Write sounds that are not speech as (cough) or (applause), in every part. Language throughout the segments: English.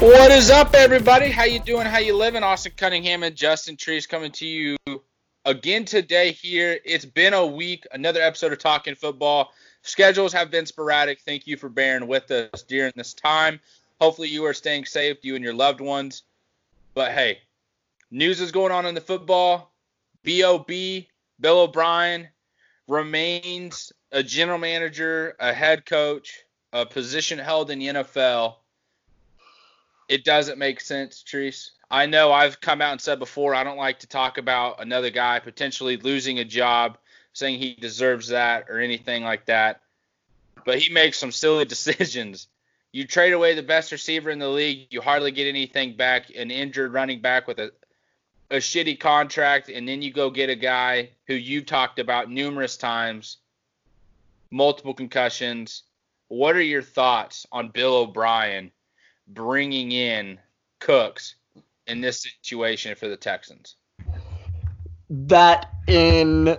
What is up, everybody? How you doing? How you living? Austin Cunningham and Justin Trees coming to you again today. Here, it's been a week. Another episode of Talking Football. Schedules have been sporadic. Thank you for bearing with us during this time. Hopefully, you are staying safe, you and your loved ones. But hey, news is going on in the football. Bob Bill O'Brien remains a general manager, a head coach, a position held in the NFL it doesn't make sense, Treese. I know I've come out and said before I don't like to talk about another guy potentially losing a job, saying he deserves that or anything like that. But he makes some silly (laughs) decisions. You trade away the best receiver in the league, you hardly get anything back, an injured running back with a a shitty contract, and then you go get a guy who you've talked about numerous times, multiple concussions. What are your thoughts on Bill O'Brien bringing in Cooks in this situation for the Texans? That in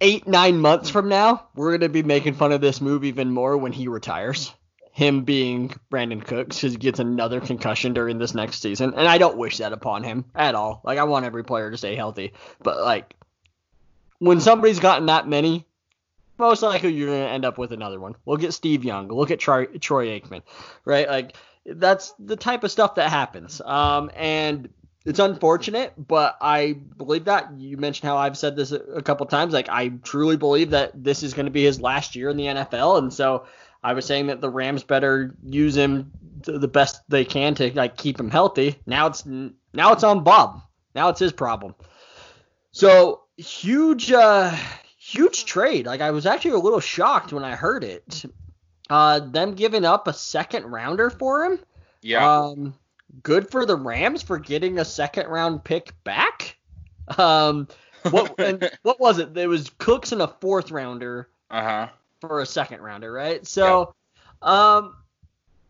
eight, nine months from now, we're going to be making fun of this move even more when he retires. Him being Brandin Cooks, he gets another concussion during this next season. And I don't wish that upon him at all. Like, I want every player to stay healthy. But, like, when somebody's gotten that many, most likely you're going to end up with another one. We'll get Steve Young. Look at Troy, Troy Aikman, right? Like, that's the type of stuff that happens. Um, and it's unfortunate, but I believe that you mentioned how I've said this a, a couple times. Like I truly believe that this is going to be his last year in the NFL, and so I was saying that the Rams better use him the best they can to like keep him healthy. Now it's now it's on Bob. Now it's his problem. So huge, uh, huge trade. Like I was actually a little shocked when I heard it. Uh, them giving up a second rounder for him. Yeah. Um, good for the Rams for getting a second round pick back. Um, what (laughs) and what was it? There was Cooks and a fourth rounder. Uh huh. For a second rounder, right? So, yeah. um,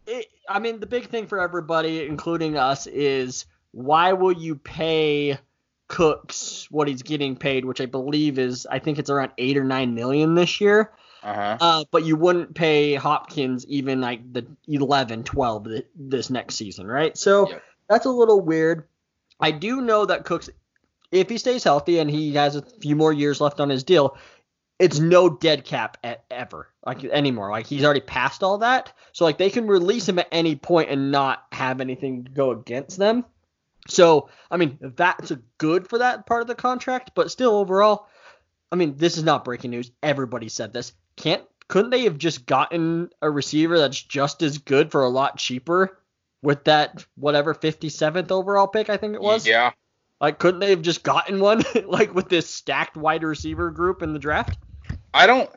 it, I mean, the big thing for everybody, including us, is why will you pay Cooks what he's getting paid, which I believe is, I think it's around eight or nine million this year. Uh-huh. Uh, but you wouldn't pay Hopkins even like the 11, 12 this next season, right? So yep. that's a little weird. I do know that Cooks, if he stays healthy and he has a few more years left on his deal, it's no dead cap at, ever like anymore. Like he's already passed all that, so like they can release him at any point and not have anything go against them. So I mean that's good for that part of the contract, but still overall, I mean this is not breaking news. Everybody said this can't couldn't they have just gotten a receiver that's just as good for a lot cheaper with that whatever 57th overall pick I think it was? Yeah. Like couldn't they have just gotten one (laughs) like with this stacked wide receiver group in the draft? I don't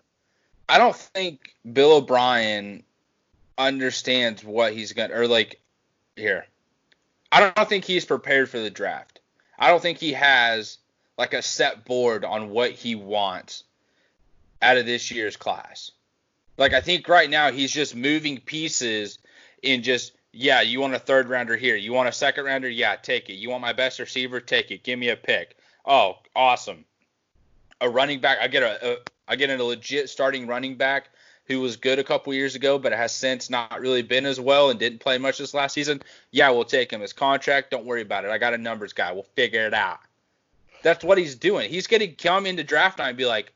I don't think Bill O'Brien understands what he's going to or like here. I don't think he's prepared for the draft. I don't think he has like a set board on what he wants out of this year's class. Like I think right now he's just moving pieces in just yeah, you want a third rounder here. You want a second rounder? Yeah, take it. You want my best receiver? Take it. Give me a pick. Oh, awesome. A running back. I get a, a I get a legit starting running back who was good a couple years ago, but has since not really been as well and didn't play much this last season. Yeah, we'll take him. His contract, don't worry about it. I got a numbers guy. We'll figure it out. That's what he's doing. He's gonna come into draft night and be like,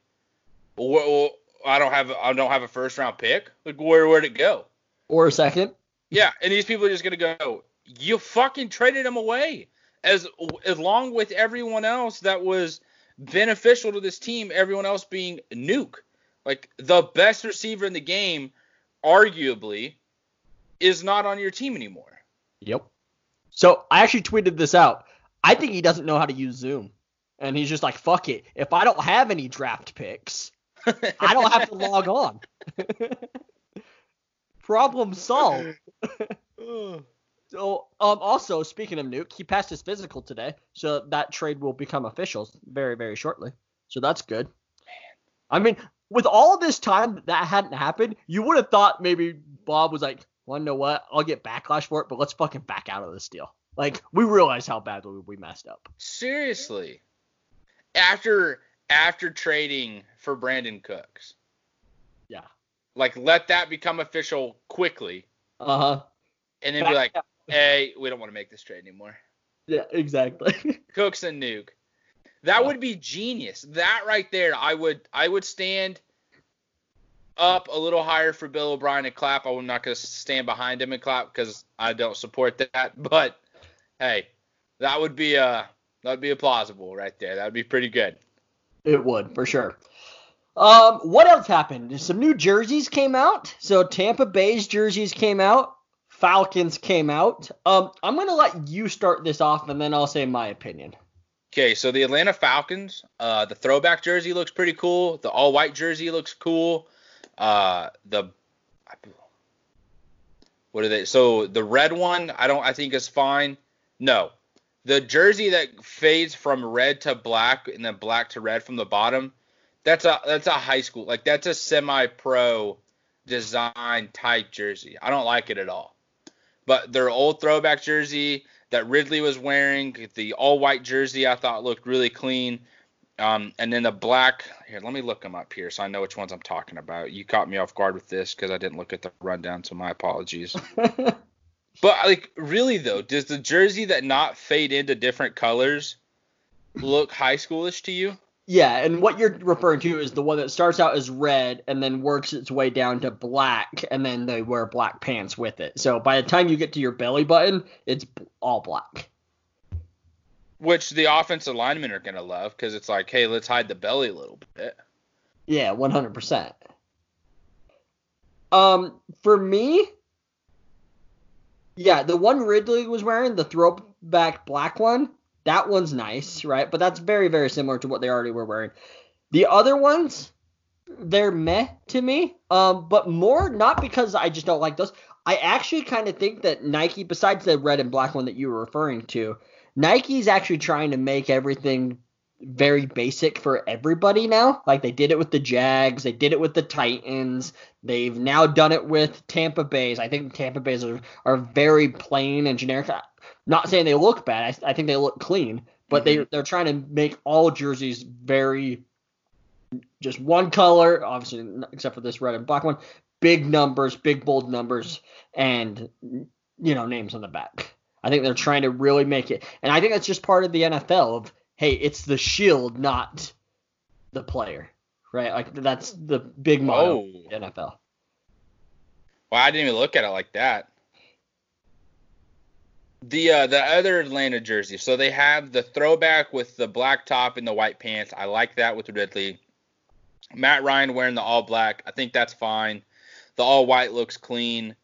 well, I don't have I don't have a first round pick. Like where where'd it go? Or a second? Yeah, and these people are just gonna go. You fucking traded him away as along with everyone else that was beneficial to this team. Everyone else being nuke, like the best receiver in the game, arguably, is not on your team anymore. Yep. So I actually tweeted this out. I think he doesn't know how to use Zoom. And he's just like, fuck it. If I don't have any draft picks, I don't have to log on. Problem solved. so, um, also speaking of Nuke, he passed his physical today, so that trade will become official very, very shortly. So that's good. Man, I mean, with all this time that hadn't happened, you would have thought maybe Bob was like, "Well, know what? I'll get backlash for it, but let's fucking back out of this deal." Like, we realize how badly we messed up. Seriously. After after trading for Brandin Cooks. Yeah. Like let that become official quickly. Uh huh. And then be like, hey, we don't want to make this trade anymore. Yeah, exactly. (laughs) Cooks and Nuke. That would be genius. That right there, I would I would stand up a little higher for Bill O'Brien and clap. I'm not going to stand behind him and clap because I don't support that. (laughs) But hey, that would be uh that would be a plausible right there. That would be pretty good. It would for sure. Um, what else happened? Some new jerseys came out. So Tampa Bay's jerseys came out. Falcons came out. Um, I'm gonna let you start this off, and then I'll say my opinion. Okay, so the Atlanta Falcons, uh, the throwback jersey looks pretty cool. The all white jersey looks cool. Uh, the what are they? So the red one, I don't, I think is fine. No, the jersey that fades from red to black and then black to red from the bottom, that's a that's a high school, like that's a semi-pro design type jersey. I don't like it at all. But their old throwback jersey that Ridley was wearing, the all white jersey, I thought looked really clean. Um, and then the black here, let me look them up here so I know which ones I'm talking about. You caught me off guard with this because I didn't look at the rundown, so my apologies. (laughs) but like, really though, does the jersey that not fade into different colors look high schoolish to you? Yeah, and what you're referring to is the one that starts out as red and then works its way down to black, and then they wear black pants with it. So by the time you get to your belly button, it's all black. Which the offensive linemen are gonna love because it's like, hey, let's hide the belly a little bit. Yeah, 100%. Um, for me, yeah, the one Ridley was wearing, the throwback black one, that one's nice, right? But that's very, very similar to what they already were wearing. The other ones, they're meh to me. Um, but more not because I just don't like those. I actually kind of think that Nike, besides the red and black one that you were referring to, Nike's actually trying to make everything very basic for everybody now. Like they did it with the Jags, they did it with the Titans, they've now done it with Tampa Bay's. I think Tampa Bay's are, are very plain and generic. Not saying they look bad, I, I think they look clean, but mm-hmm. they they're trying to make all jerseys very just one color, obviously except for this red and black one. Big numbers, big bold numbers, and you know names on the back. I think they're trying to really make it, and I think that's just part of the NFL of hey, it's the shield, not the player, right? Like that's the big motto oh. NFL. Well, I didn't even look at it like that. The uh, the other Atlanta jersey, so they have the throwback with the black top and the white pants. I like that with Ridley. Matt Ryan wearing the all black, I think that's fine. The all white looks clean.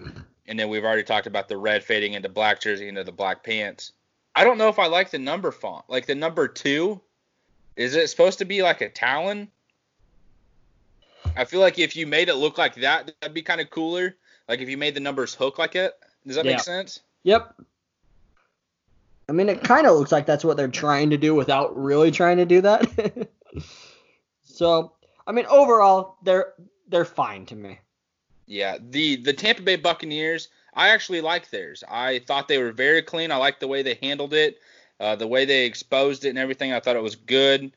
(laughs) And then we've already talked about the red fading into black jersey into the black pants. I don't know if I like the number font. Like the number two, is it supposed to be like a Talon? I feel like if you made it look like that, that'd be kind of cooler. Like if you made the numbers hook like it. Does that yeah. make sense? Yep. I mean, it kind of looks like that's what they're trying to do without really trying to do that. (laughs) so, I mean, overall, they're they're fine to me. Yeah, the the Tampa Bay Buccaneers, I actually like theirs. I thought they were very clean. I liked the way they handled it, uh, the way they exposed it and everything. I thought it was good,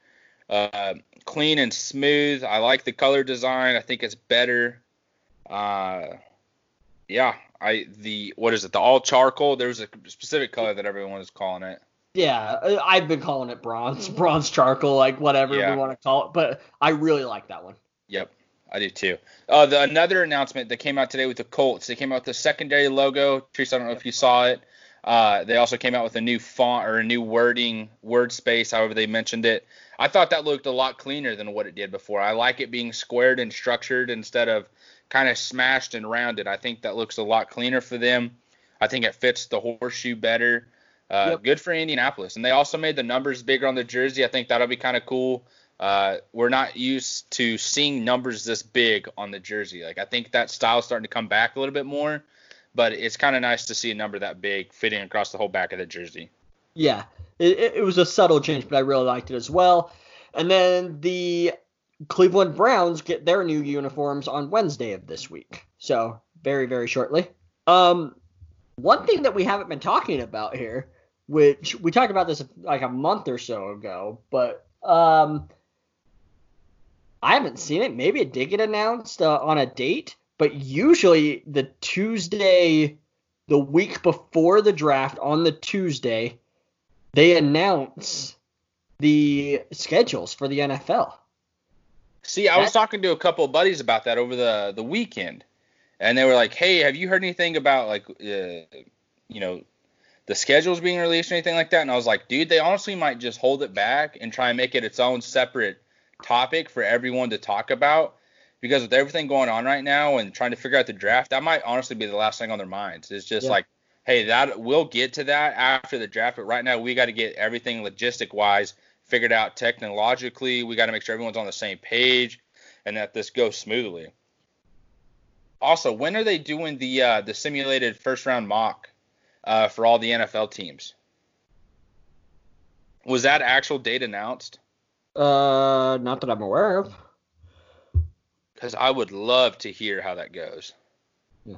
uh, clean and smooth. I like the color design. I think it's better. Uh, yeah, I the what is it? The all charcoal. There's a specific color that everyone is calling it. Yeah, I've been calling it bronze, (laughs) bronze charcoal, like whatever yeah. we want to call it. But I really like that one. Yep. I do too. Uh, the another announcement that came out today with the Colts. They came out with the secondary logo. Teresa, I don't know if you saw it. Uh, they also came out with a new font or a new wording, word space, however they mentioned it. I thought that looked a lot cleaner than what it did before. I like it being squared and structured instead of kind of smashed and rounded. I think that looks a lot cleaner for them. I think it fits the horseshoe better. Uh, yep. Good for Indianapolis. And they also made the numbers bigger on the jersey. I think that'll be kind of cool. Uh, we're not used to seeing numbers this big on the jersey. Like I think that style is starting to come back a little bit more, but it's kind of nice to see a number that big fitting across the whole back of the jersey. Yeah, it, it was a subtle change, but I really liked it as well. And then the Cleveland Browns get their new uniforms on Wednesday of this week, so very very shortly. Um, one thing that we haven't been talking about here, which we talked about this like a month or so ago, but um I haven't seen it. Maybe it did get announced uh, on a date, but usually the Tuesday the week before the draft on the Tuesday, they announce the schedules for the NFL. See, I was talking to a couple of buddies about that over the the weekend, and they were like, "Hey, have you heard anything about like, uh, you know, the schedules being released or anything like that?" And I was like, "Dude, they honestly might just hold it back and try and make it its own separate topic for everyone to talk about." Because with everything going on right now and trying to figure out the draft, that might honestly be the last thing on their minds. It's just yeah. like, hey, that we'll get to that after the draft, but right now we got to get everything logistic wise figured out technologically. We got to make sure everyone's on the same page and that this goes smoothly. Also, when are they doing the uh, the simulated first round mock uh, for all the NFL teams? Was that actual date announced? Uh, not that I'm aware of. Because I would love to hear how that goes. Yeah.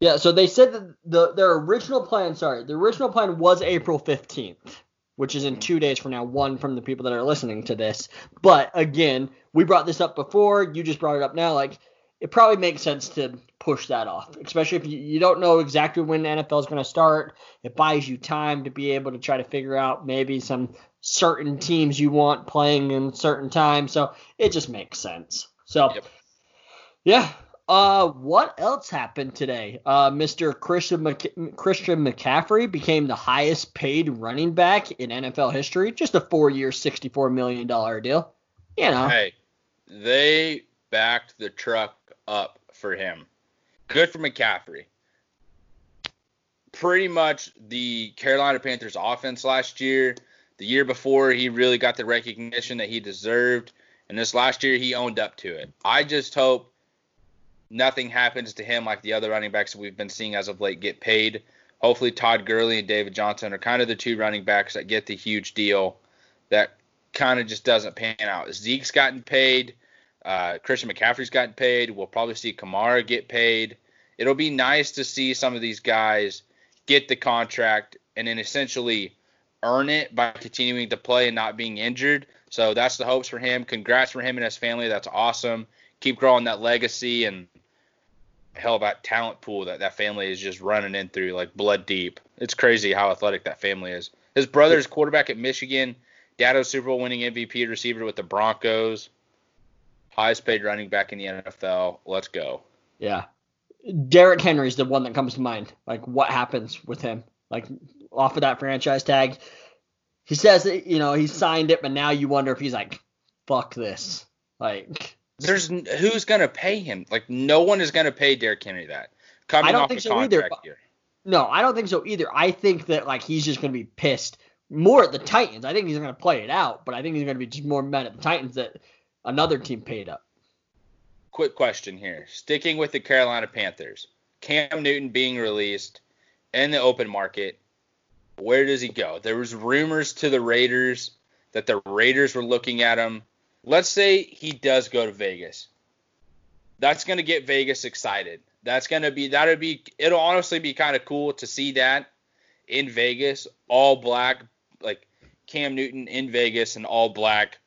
Yeah. So they said that the their original plan. Sorry, the original plan was April 15th which is in mm-hmm. two days from now, one from the people that are listening to this. But again, we brought this up before. You just brought it up now. Like, it probably makes sense to push that off, especially if you, you don't know exactly when the NFL is going to start. It buys you time to be able to try to figure out maybe some certain teams you want playing in certain times. So it just makes sense. So, yep. yeah, uh, what else happened today? Uh, Mr. Christian Mc- Christian McCaffrey became the highest paid running back in NFL history. Just a four-year, sixty-four million dollar deal. You know. Hey, they backed the truck up for him. Good for McCaffrey. Pretty much the Carolina Panthers offense last year. The year before, he really got the recognition that he deserved, and this last year he owned up to it. I just hope nothing happens to him like the other running backs that we've been seeing as of late get paid. Hopefully, Todd Gurley and David Johnson are kind of the two running backs that get the huge deal that kind of just doesn't pan out. Zeke's gotten paid. Uh, Christian McCaffrey's gotten paid. We'll probably see Kamara get paid. It'll be nice to see some of these guys get the contract and then essentially earn it by continuing to play and not being injured. So that's the hopes for him. Congrats for him and his family. That's awesome. Keep growing that legacy and hell about talent pool that that family is just running in through like blood deep. It's crazy how athletic that family is. His brother's quarterback at Michigan. Dad was Super Bowl winning MVP receiver with the Broncos. Highest paid running back in the NFL. Let's go. Yeah. Derrick Henry's the one that comes to mind. Like what happens with him? Like off of that franchise tag. He says you know, he signed it, but now you wonder if he's like, fuck this. Like there's who's gonna pay him? Like no one is gonna pay Derrick Henry that. Coming I don't think so either. Here. No, I don't think so either. I think that like he's just gonna be pissed more at the Titans. I think he's gonna play it out, but I think he's gonna be just more mad at the Titans that another team paid up. Quick question here. Sticking with the Carolina Panthers, Cam Newton being released in the open market, where does he go? There was rumors to the Raiders that the Raiders were looking at him let's say he does go to Vegas. That's going to get Vegas excited. That's going to be that'll be it'll honestly be kind of cool to see that in Vegas, all black like Cam Newton in Vegas and all black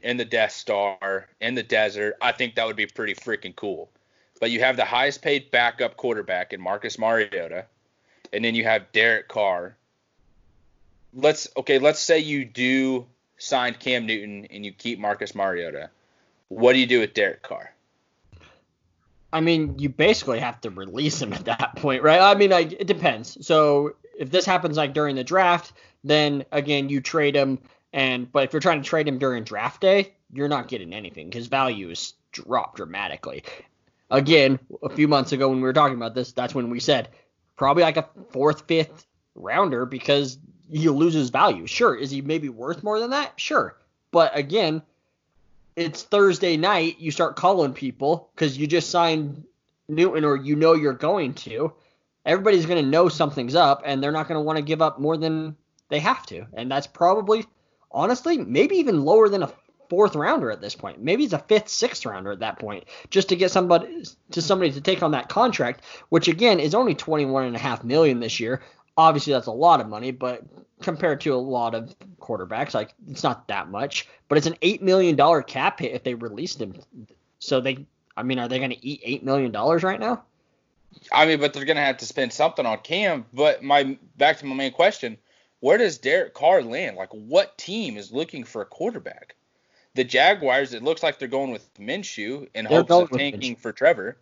in the Death Star in the desert. I think that would be pretty freaking cool. But you have the highest paid backup quarterback in Marcus Mariota, and then you have Derek Carr. Let's okay, let's say you do sign Cam Newton and you keep Marcus Mariota, what do you do with Derek Carr? I mean, you basically have to release him at that point, right? I mean, like it depends. So if this happens like during the draft, then again you trade him, and but if you're trying to trade him during draft day, you're not getting anything because value is dropped dramatically. Again, a few months ago when we were talking about this, that's when we said probably like a fourth, fifth rounder because he loses value. Sure, is he maybe worth more than that? Sure, but again, it's Thursday night. You start calling people because you just signed Newton or you know you're going to. Everybody's going to know something's up, and they're not going to want to give up more than they have to. And that's probably, honestly, maybe even lower than a fourth rounder at this point. Maybe it's a fifth, sixth rounder at that point, just to get somebody to somebody to take on that contract, which again is only twenty one and a half million this year. Obviously, that's a lot of money, but compared to a lot of quarterbacks, like it's not that much. But it's an eight million dollar cap hit if they released him. So they, I mean, are they going to eat eight million dollars right now? I mean, but they're gonna have to spend something on Cam. But my back to my main question: Where does Derek Carr land? Like, what team is looking for a quarterback? The Jaguars. It looks like they're going with Minshew in They're hopes of tanking for Trevor.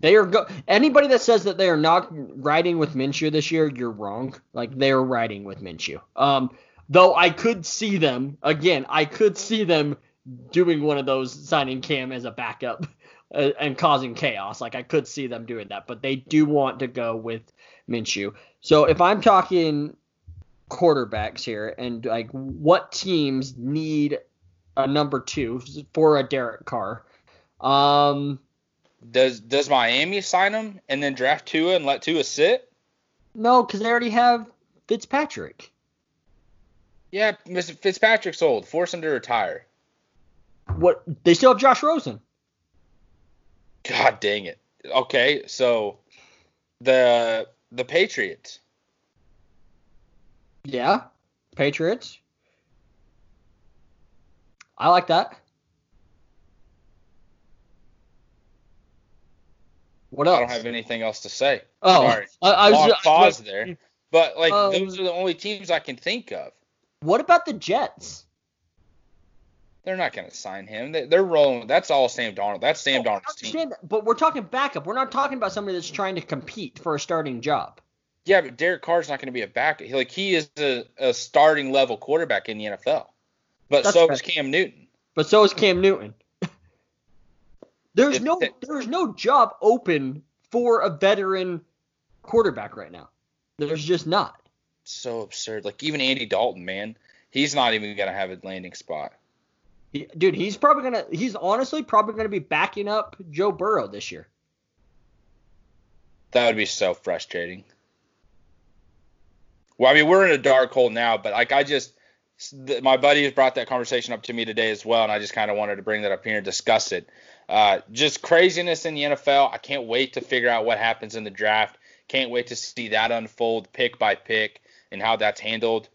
They are go- anybody that says that they are not riding with Minshew this year, you're wrong. Like they're riding with Minshew. Um, though I could see them again. I could see them doing one of those signing Cam as a backup uh, and causing chaos. Like I could see them doing that, but they do want to go with Minshew. So if I'm talking quarterbacks here and like what teams need a number two for a Derek Carr, um. Does does Miami sign him and then draft Tua and let Tua sit? No, because they already have Fitzpatrick. Yeah, Mr. Fitzpatrick's old. Force him to retire. What they still have Josh Rosen. God dang it. Okay, so the the Patriots. Yeah, Patriots. I like that. What else? I don't have anything else to say. oh, Sorry. I, I was just, pause there. But like Um, those are the only teams I can think of. What about the Jets? They're not going to sign him. They, they're rolling. That's all Sam Darnold. That's Sam I Darnold's team. but we're talking backup. We're not talking about somebody that's trying to compete for a starting job. Yeah, but Derek Carr's not going to be a back. Like he is a, a starting level quarterback in the NFL. But That's so fair. is Cam Newton. But so is Cam Newton. there's no there's no job open for a veteran quarterback right now. There's just not. So absurd. Like even Andy Dalton, man, he's not even going to have a landing spot. He- dude, he's probably gonna. He's honestly probably gonna be backing up Joe Burrow this year. That would be so frustrating. Well, I mean, we're in a dark hole now, but like I just, th- my buddy has brought that conversation up to me today as well, and I just kind of wanted to bring that up here and discuss it. Uh, just craziness in the NFL. I can't wait to figure out what happens in the draft. Can't wait to see that unfold pick by pick and how that's handled.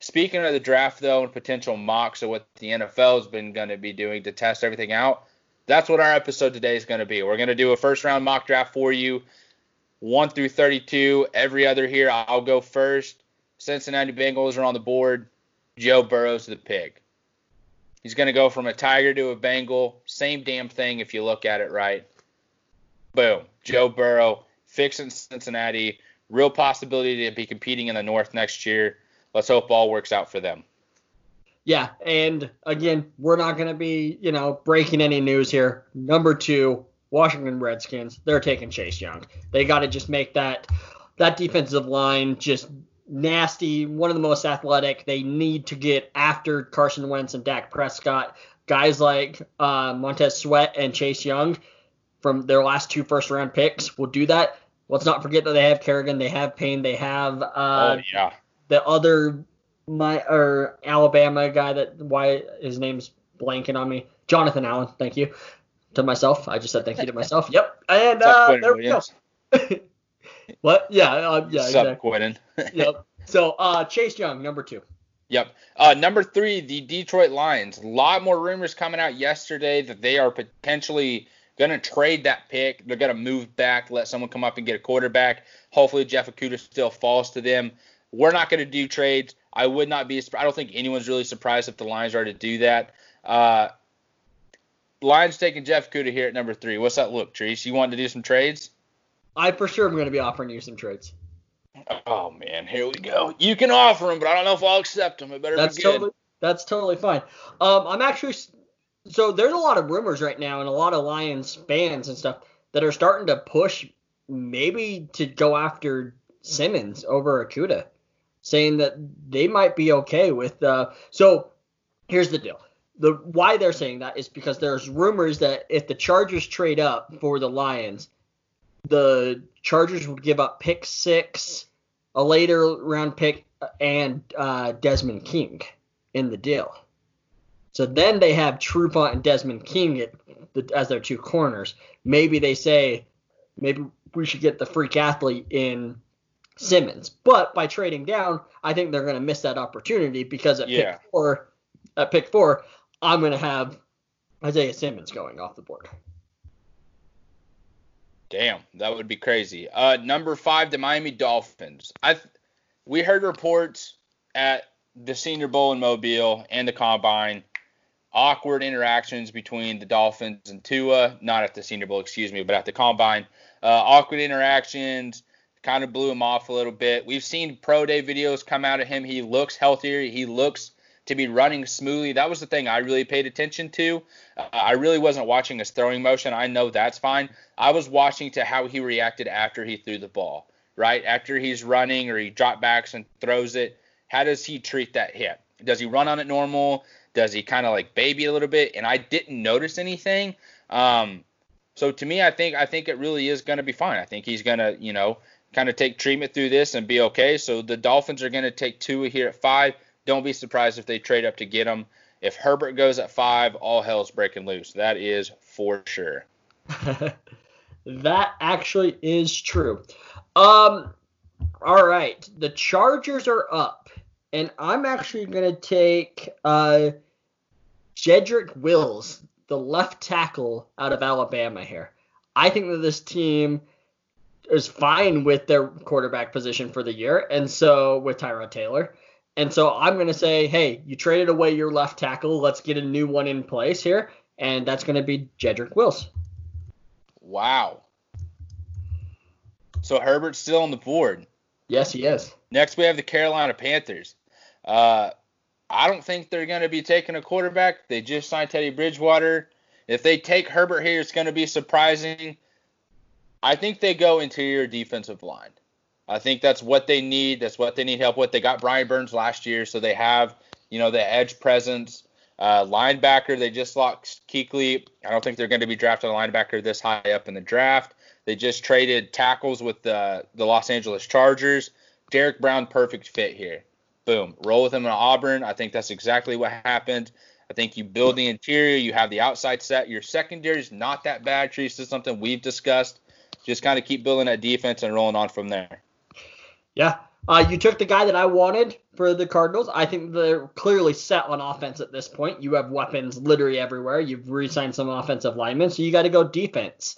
Speaking of the draft, though, and potential mocks of what the NFL has been going to be doing to test everything out, that's what our episode today is going to be. We're going to do a first round mock draft for you, 1 through 32. Every other here, I'll go first. Cincinnati Bengals are on the board. Joe Burrow's the pick. He's going to go from a Tiger to a Bengal. Same damn thing if you look at it right. Boom. Joe Burrow, fixing Cincinnati. Real possibility to be competing in the North next year. Let's hope all works out for them. Yeah, and again, we're not gonna be, you know, breaking any news here. Number two, Washington Redskins. They're taking Chase Young. They got to just make that that defensive line just nasty. One of the most athletic. They need to get after Carson Wentz and Dak Prescott. Guys like uh, Montez Sweat and Chase Young from their last two first round picks will do that. Let's not forget that they have Kerrigan, they have Payne, they have uh, oh, yeah. the other my or Alabama guy that why his name's blanking on me. Jonathan Allen, thank you. To myself. I just said thank you to myself. Yep. And uh, there we go. (laughs) (laughs) What? Yeah, uh, yeah, up, exactly. Quentin? (laughs) Yep. So uh Chase Young, number two. Yep. Uh, number three, the Detroit Lions. A lot more rumors coming out yesterday that they are potentially going to trade that pick. They're going to move back, let someone come up and get a quarterback. Hopefully, Jeff Okudah still falls to them. We're not going to do trades. I would not be. I don't think anyone's really surprised if the Lions are to do that. Uh, Lions taking Jeff Okudah here at number three. What's that look, Treese? You want to do some trades? I for sure am going to be offering you some trades. Oh man, here we go. You can offer them, but I don't know if I'll accept them. It better That's be good. totally that's totally fine. Um, I'm actually so there's a lot of rumors right now and a lot of Lions fans and stuff that are starting to push maybe to go after Simmons over Okudah, saying that they might be okay with. Uh, so here's the deal. The why they're saying that is because there's rumors that if the Chargers trade up for the Lions, the Chargers would give up pick six, a later round pick, and uh, Desmond King in the deal. So then they have Trufant and Desmond King at the, as their two corners. Maybe they say maybe we should get the freak athlete in Simmons. But by trading down, I think they're going to miss that opportunity because at Yeah. pick four, at pick four, I'm going to have Isaiah Simmons going off the board. Damn, that would be crazy. Uh, number five, the Miami Dolphins. I we heard reports at the Senior Bowl in Mobile and the Combine, awkward interactions between the Dolphins and Tua. Not at the Senior Bowl, excuse me, but at the Combine, uh, awkward interactions. Kind of blew him off a little bit. We've seen pro day videos come out of him. He looks healthier. He looks to be running smoothly. That was the thing I really paid attention to. Uh, I really wasn't watching his throwing motion. I know that's fine. I was watching to how he reacted after he threw the ball, right? After he's running or he drop backs and throws it, how does he treat that hit? Does he run on it normal? Does he kind of like baby a little bit? And I didn't notice anything. Um, so to me, I think I think it really is going to be fine. I think he's going to, you know, kind of take treatment through this and be okay. So the Dolphins are going to take Tua here at five. Don't be surprised if they trade up to get him. If Herbert goes at five, all hell's breaking loose. That is for sure. (laughs) that actually is true. Um, all right, the Chargers are up, and I'm actually gonna take uh, Jedrick Wills, the left tackle out of Alabama here. I think that this team is fine with their quarterback position for the year, and so with Tyrod Taylor. And so I'm going to say, hey, you traded away your left tackle. Let's get a new one in place here. And that's going to be Jedrick Wills. Wow. So Herbert's still on the board. Yes, he is. Next, we have the Carolina Panthers. Uh, I don't think they're going to be taking a quarterback. They just signed Teddy Bridgewater. If they take Herbert here, it's going to be surprising. I think they go interior defensive line. I think that's what they need. That's what they need help with. They got Brian Burns last year, so they have, you know, the edge presence. Uh, linebacker, they just locked Kuechly. I don't think they're going to be drafting a linebacker this high up in the draft. They just traded tackles with the, the Los Angeles Chargers. Derrick Brown, perfect fit here. Boom. Roll with him in Auburn. I think that's exactly what happened. I think you build the interior, you have the outside set. Your secondary is not that bad, Trees. Is something we've discussed. Just kind of keep building that defense and rolling on from there. Yeah. Uh, you took the guy that I wanted for the Cardinals. I think they're clearly set on offense at this point. You have weapons literally everywhere. You've re-signed some offensive linemen, so you got to go defense.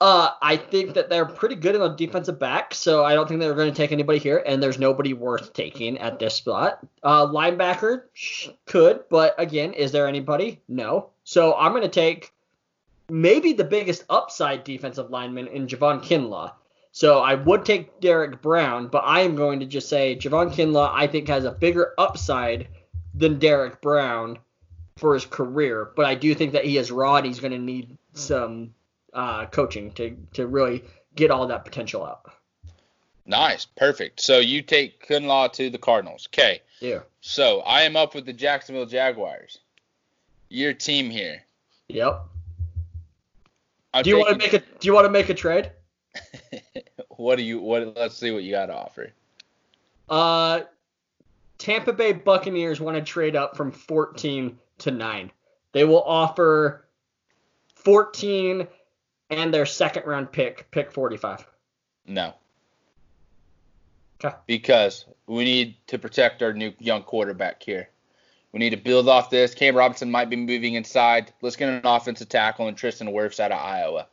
Uh, I think that they're pretty good in the defensive back, so I don't think they're going to take anybody here, and there's nobody worth taking at this spot. Uh, linebacker could, but again, is there anybody? No. So I'm going to take maybe the biggest upside defensive lineman in Javon Kinlaw. So I would take Derrick Brown, but I am going to just say Javon Kinlaw I think has a bigger upside than Derrick Brown for his career. But I do think that he is raw and he's going to need some uh, coaching to to really get all that potential out. Nice, perfect. So you take Kinlaw to the Cardinals. Okay. Yeah. So I am up with the Jacksonville Jaguars. Your team here. Yep. I'm do you want to make a Do you want to make a trade? (laughs) what do you what let's see what you got to offer. Uh Tampa Bay Buccaneers want to trade up from 14 to 9. They will offer 14 and their second round pick, pick 45. No. Okay. Because we need to protect our new young quarterback here. We need to build off this. Cam Robinson might be moving inside. Let's get an offensive tackle and Tristan Wirfs out of Iowa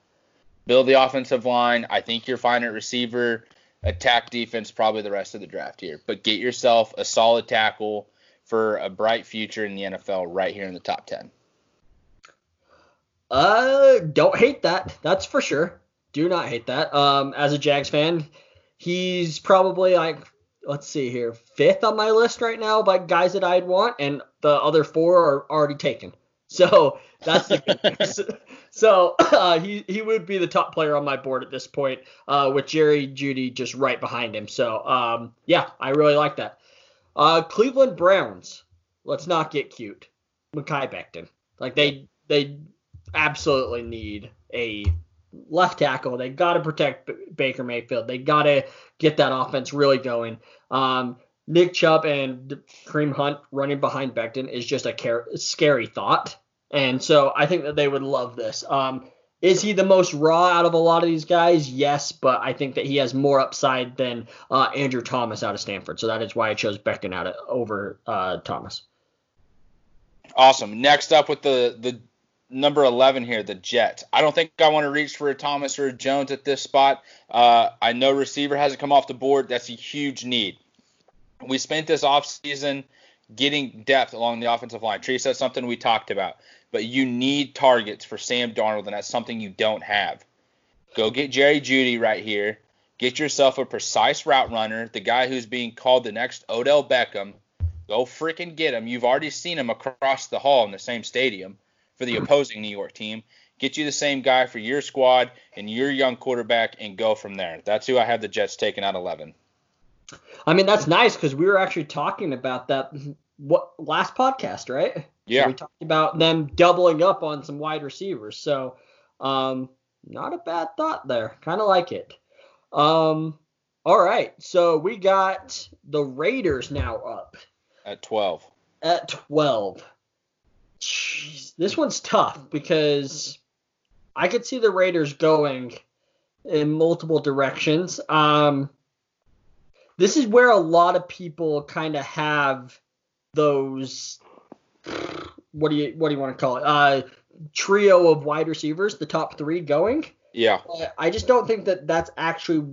build the offensive line. I think you're fine at receiver. Attack defense probably the rest of the draft here, but get yourself a solid tackle for a bright future in the NFL right here in the top 10. Uh, don't hate that. That's for sure. Do not hate that. Um, as a Jags fan, he's probably like, let's see here, fifth on my list right now by guys that I'd want, and the other four are already taken. So that's the good (laughs) so uh, he he would be the top player on my board at this point, uh, with Jerry Jeudy just right behind him. So um, yeah, I really like that. Uh, Cleveland Browns. Let's not get cute. Mekhi Becton. Like they they absolutely need a left tackle. They got to protect B- Baker Mayfield. They got to get that offense really going. Um, Nick Chubb and Kareem Hunt running behind Becton is just a car- scary thought. And so I think that they would love this. Um, is he the most raw out of a lot of these guys? Yes, but I think that he has more upside than uh, Andrew Thomas out of Stanford. So that is why I chose Becton out of, over uh, Thomas. Awesome. Next up with the the number 11 here, the Jets. I don't think I want to reach for a Thomas or a Jones at this spot. Uh, I know receiver hasn't come off the board. That's a huge need. We spent this offseason getting depth along the offensive line. Tree said something we talked about, but you need targets for Sam Darnold, and that's something you don't have. Go get Jerry Jeudy right here. Get yourself a precise route runner, the guy who's being called the next Odell Beckham. Go freaking get him. You've already seen him across the hall in the same stadium for the opposing New York team. Get you the same guy for your squad and your young quarterback and go from there. That's who I have the Jets taking out 11. I mean, that's nice because we were actually talking about that what last podcast, right? Yeah. So we talked about them doubling up on some wide receivers. So, um, not a bad thought there. Kind of like it. Um, all right. So we got the Raiders now up at 12. At 12. Jeez, this one's tough because I could see the Raiders going in multiple directions. Um, this is where a lot of people kind of have those what do you what do you want to call it? Uh, trio of wide receivers, the top three going. Yeah. I just don't think that that's actually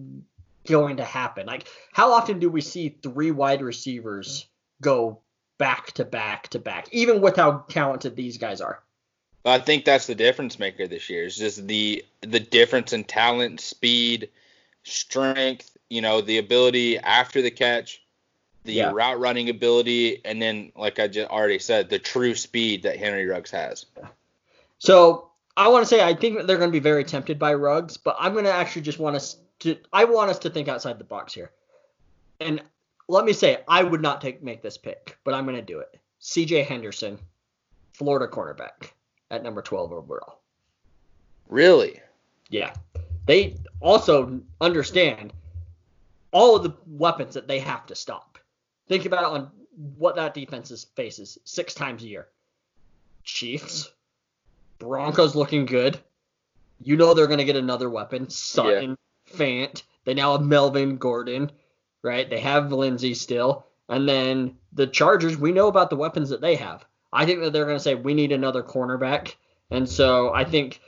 going to happen. Like, how often do we see three wide receivers go back to back to back, even with how talented these guys are? I think that's the difference maker this year. Is just the the difference in talent, speed, strength. You know, the ability after the catch, the yeah. route running ability, and then, like I just already said, the true speed that Henry Ruggs has. So I want to say I think they're going to be very tempted by Ruggs, but I'm going to actually just want us to I want us to think outside the box here. And let me say I would not take make this pick, but I'm going to do it. C.J. Henderson, Florida cornerback at number 12 overall. Really? Yeah. They also understand all of the weapons that they have to stop. Think about on what that defense faces six times a year. Chiefs, Broncos looking good. You know they're going to get another weapon. Sutton, yeah. Fant. They now have Melvin Gordon, right? They have Lindsay still. And then the Chargers, we know about the weapons that they have. I think that they're going to say, we need another cornerback. And so I think,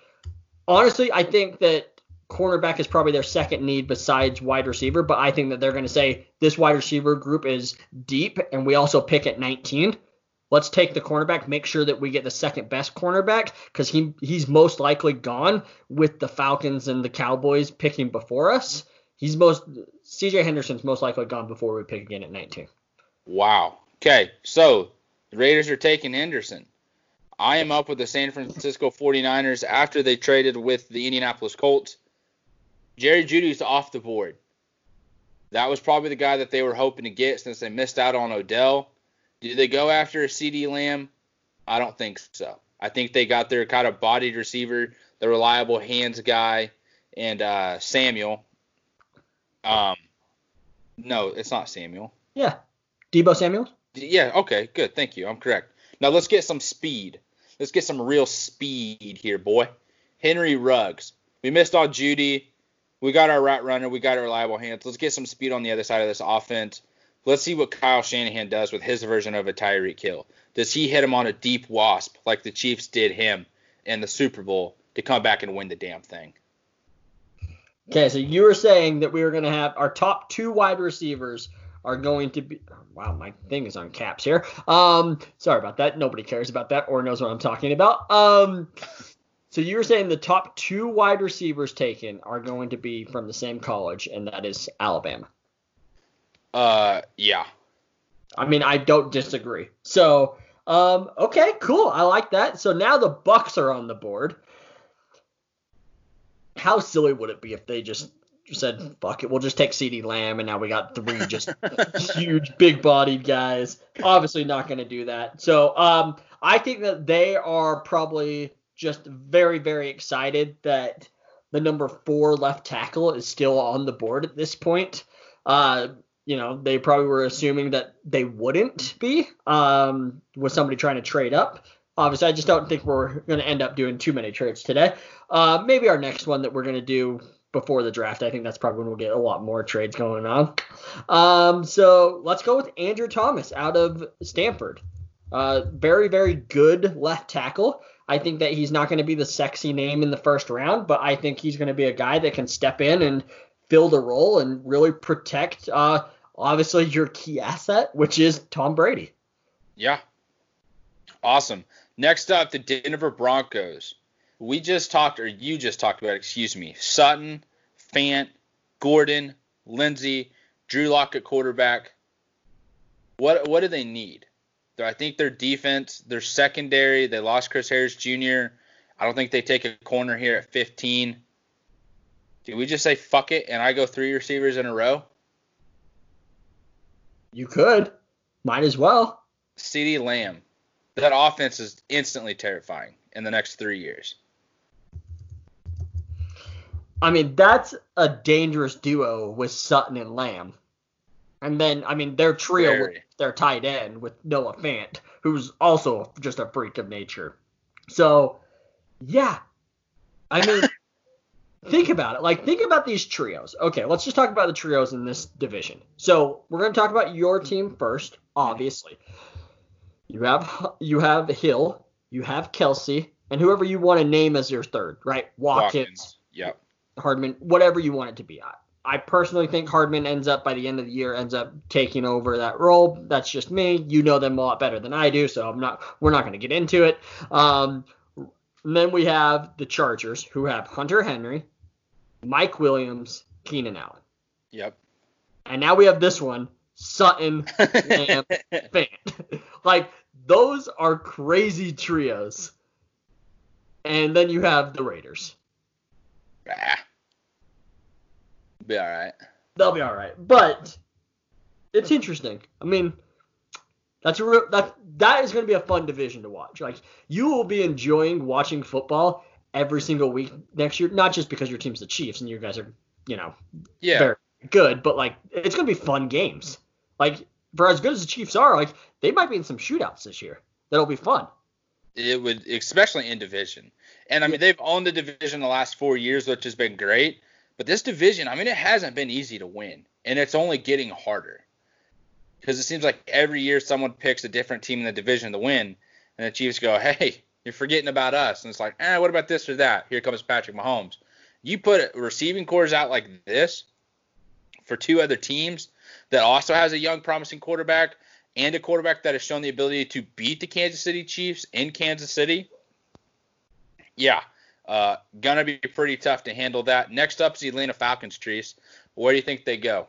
honestly, I think that cornerback is probably their second need besides wide receiver. But I think that they're going to say, this wide receiver group is deep, and we also pick at 19. Let's take the cornerback, make sure that we get the second best cornerback because he he's most likely gone with the Falcons and the Cowboys picking before us. He's most CJ Henderson's most likely gone before we pick again at 19. Wow. Okay, so the Raiders are taking Henderson. I am up with the San Francisco 49ers after they traded with the Indianapolis Colts. Jerry Jeudy's off the board. That was probably the guy that they were hoping to get since they missed out on Odell. Do they go after a CeeDee Lamb? I don't think so. I think they got their kind of bodied receiver, the reliable hands guy, and uh, Samuel. Um, no, it's not Samuel. Yeah, Deebo Samuel. Yeah. Okay. Good. Thank you. I'm correct. Now let's get some speed. Let's get some real speed here, boy. Henry Ruggs. We missed on Jeudy. We got our route runner. We got our reliable hands. Let's get some speed on the other side of this offense. Let's see what Kyle Shanahan does with his version of a Tyreek Hill. Does he hit him on a deep wasp like the Chiefs did him in the Super Bowl to come back and win the damn thing? Okay, so you were saying that we were going to have our top two wide receivers are going to be. Wow, my thing is on caps here. Um, sorry about that. Nobody cares about that or knows what I'm talking about. Um, so you were saying the top two wide receivers taken are going to be from the same college, and that is Alabama. Uh, yeah. I mean, I don't disagree. So, um, okay, cool. I like that. So now the Bucs are on the board. How silly would it be if they just said, "Fuck it, we'll just take CeeDee Lamb," and now we got three just (laughs) huge, big-bodied guys. Obviously, not going to do that. So, um, I think that they are probably just very, very excited that the number four left tackle is still on the board at this point. Uh, you know, they probably were assuming that they wouldn't be um, with somebody trying to trade up. Obviously, I just don't think we're going to end up doing too many trades today. Uh, maybe our next one that we're going to do before the draft. I think that's probably when we'll get a lot more trades going on. Um, so let's go with Andrew Thomas out of Stanford. Uh, very, very good left tackle. I think that he's not going to be the sexy name in the first round, but I think he's going to be a guy that can step in and fill the role and really protect, uh, obviously, your key asset, which is Tom Brady. Yeah. Awesome. Next up, the Denver Broncos. We just talked, or you just talked about, excuse me, Sutton, Fant, Gordon, Lindsey, Drew Lock at quarterback. What what do they need? I think their defense, their secondary, they lost Chris Harris Jr. I don't think they take a corner here at 15. Do we just say fuck it and I go three receivers in a row? You could. Might as well. CeeDee Lamb. That offense is instantly terrifying in the next three years. I mean, that's a dangerous duo with Sutton and Lamb. And then, I mean, their trio Very. with their tight end with Noah Fant, who's also just a freak of nature. So, yeah. I mean, (laughs) think about it. Like, think about these trios. Okay, let's just talk about the trios in this division. So, we're going to talk about your team first, obviously. You have you have Hill, you have Kelce, and whoever you want to name as your third, right? Watkins. Watkins. Yep. Hardman, whatever you want it to be. I, personally think Hardman ends up by the end of the year ends up taking over that role. That's just me. You know them a lot better than I do, so I'm not. We're not going to get into it. Um, then we have the Chargers, who have Hunter Henry, Mike Williams, Keenan Allen. Yep. And now we have this one, Sutton, (laughs) Lamb, Fant. like those are crazy trios. And then you have the Raiders. Ah. Be all right. They'll be all right. But it's interesting. I mean, that's a real, that that is going to be a fun division to watch. Like you will be enjoying watching football every single week next year, not just because your team's the Chiefs and you guys are, you know, yeah. very good, but like it's going to be fun games. Like for as good as the Chiefs are, like they might be in some shootouts this year. That'll be fun. It would, especially in division. And I mean, they've owned the division the last four years, which has been great. But this division, I mean, it hasn't been easy to win, and it's only getting harder. Because it seems like every year someone picks a different team in the division to win, and the Chiefs go, "Hey, you're forgetting about us." And it's like, "Eh, what about this or that?" Here comes Patrick Mahomes. You put receiving corps out like this for two other teams that also has a young, promising quarterback and a quarterback that has shown the ability to beat the Kansas City Chiefs in Kansas City. Yeah, uh, gonna be pretty tough to handle that. Next up is the Atlanta Falcons, Trees. Where do you think they go?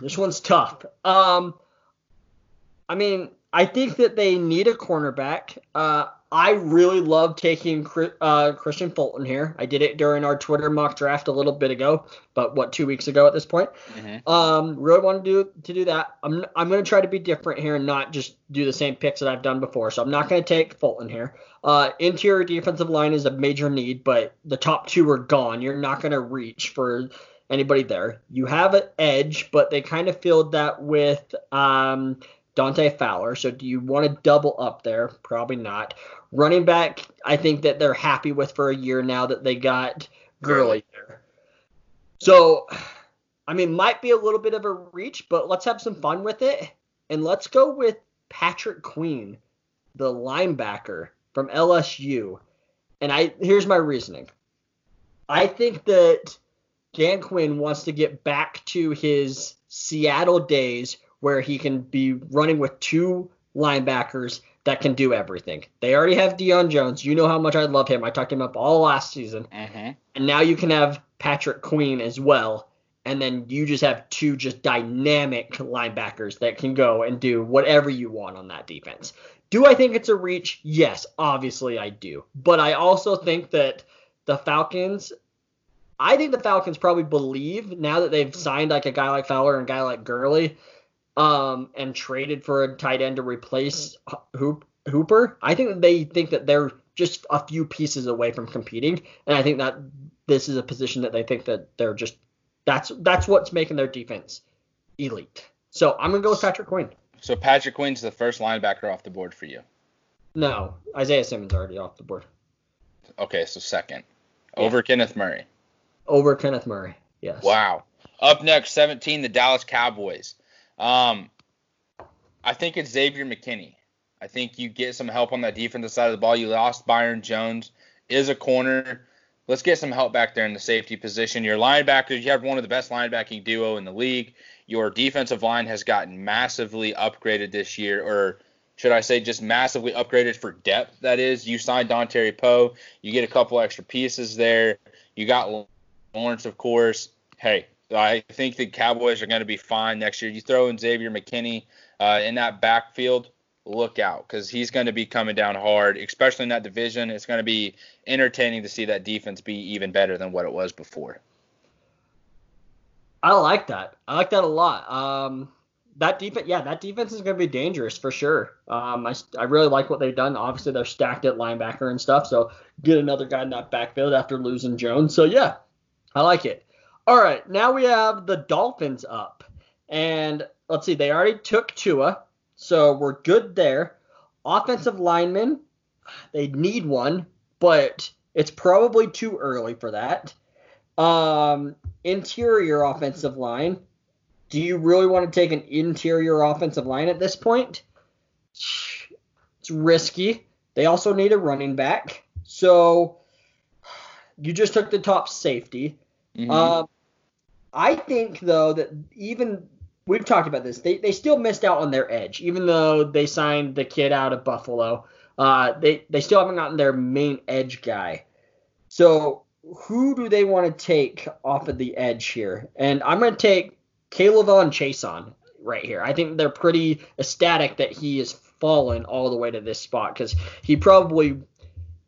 This one's tough. Um, I mean, I think that they need a cornerback. Uh, I really love taking uh, Kristian Fulton here. I did it during our Twitter mock draft a little bit ago, but what two weeks ago at this point. Mm-hmm. Um, really want to do to do that. I'm I'm going to try to be different here and not just do the same picks that I've done before. So I'm not going to take Fulton here. Uh, interior defensive line is a major need, but the top two are gone. You're not going to reach for anybody there. You have an edge, but they kind of filled that with um, Dante Fowler. So do you want to double up there? Probably not. Running back, I think that they're happy with for a year now that they got Gurley there. So, I mean, might be a little bit of a reach, but let's have some fun with it. And let's go with Patrick Queen, the linebacker from LSU. And I here's my reasoning. I think that Dan Quinn wants to get back to his Seattle days where he can be running with two linebackers that can do everything. They already have Deion Jones. You know how much I love him. I talked him up all last season. Mm-hmm. And now you can have Patrick Queen as well. And then you just have two just dynamic linebackers that can go and do whatever you want on that defense. Do I think it's a reach? Yes, obviously I do. But I also think that the Falcons I think the Falcons probably believe now that they've signed like a guy like Fowler and a guy like Gurley um, and traded for a tight end to replace Hoop, Hooper, I think that they think that they're just a few pieces away from competing, and I think that this is a position that they think that they're just that's that's what's making their defense elite. So I'm gonna go with Patrick Quinn. So Patrick Quinn's the first linebacker off the board for you. No, Isaiah Simmons already off the board. Okay, so second over yeah. Kenneth Murray. Over Kenneth Murray. Yes. Wow. Up next, 17, the Dallas Cowboys. Um, I think it's Xavier McKinney. I think you get some help on that defensive side of the ball. You lost Byron Jones, is a corner. Let's get some help back there in the safety position. Your linebackers, you have one of the best linebacking duo in the league. Your defensive line has gotten massively upgraded this year, or should I say just massively upgraded for depth, that is. You signed Dontari Poe. You get a couple extra pieces there. You got Lawrence, of course. Hey, I think the Cowboys are going to be fine next year. You throw in Xavier McKinney uh, in that backfield, look out because he's going to be coming down hard, especially in that division. It's going to be entertaining to see that defense be even better than what it was before. I like that. I like that a lot. Um, that defense, yeah, that defense is going to be dangerous for sure. Um, I, I really like what they've done. Obviously, they're stacked at linebacker and stuff, so get another guy in that backfield after losing Jones. So yeah, I like it. All right, now we have the Dolphins up, and let's see, they already took Tua, so we're good there. Offensive lineman, they need one, but it's probably too early for that. Um, interior offensive line, do you really want to take an interior offensive line at this point? It's risky. They also need a running back. So you just took the top safety. Mm-hmm. Um, I think though that even we've talked about this, they, they still missed out on their edge, even though they signed the kid out of Buffalo. Uh, they they still haven't gotten their main edge guy. So who do they want to take off of the edge here? And I'm going to take K'Lavon Chaisson right here. I think they're pretty ecstatic that he has fallen all the way to this spot because he probably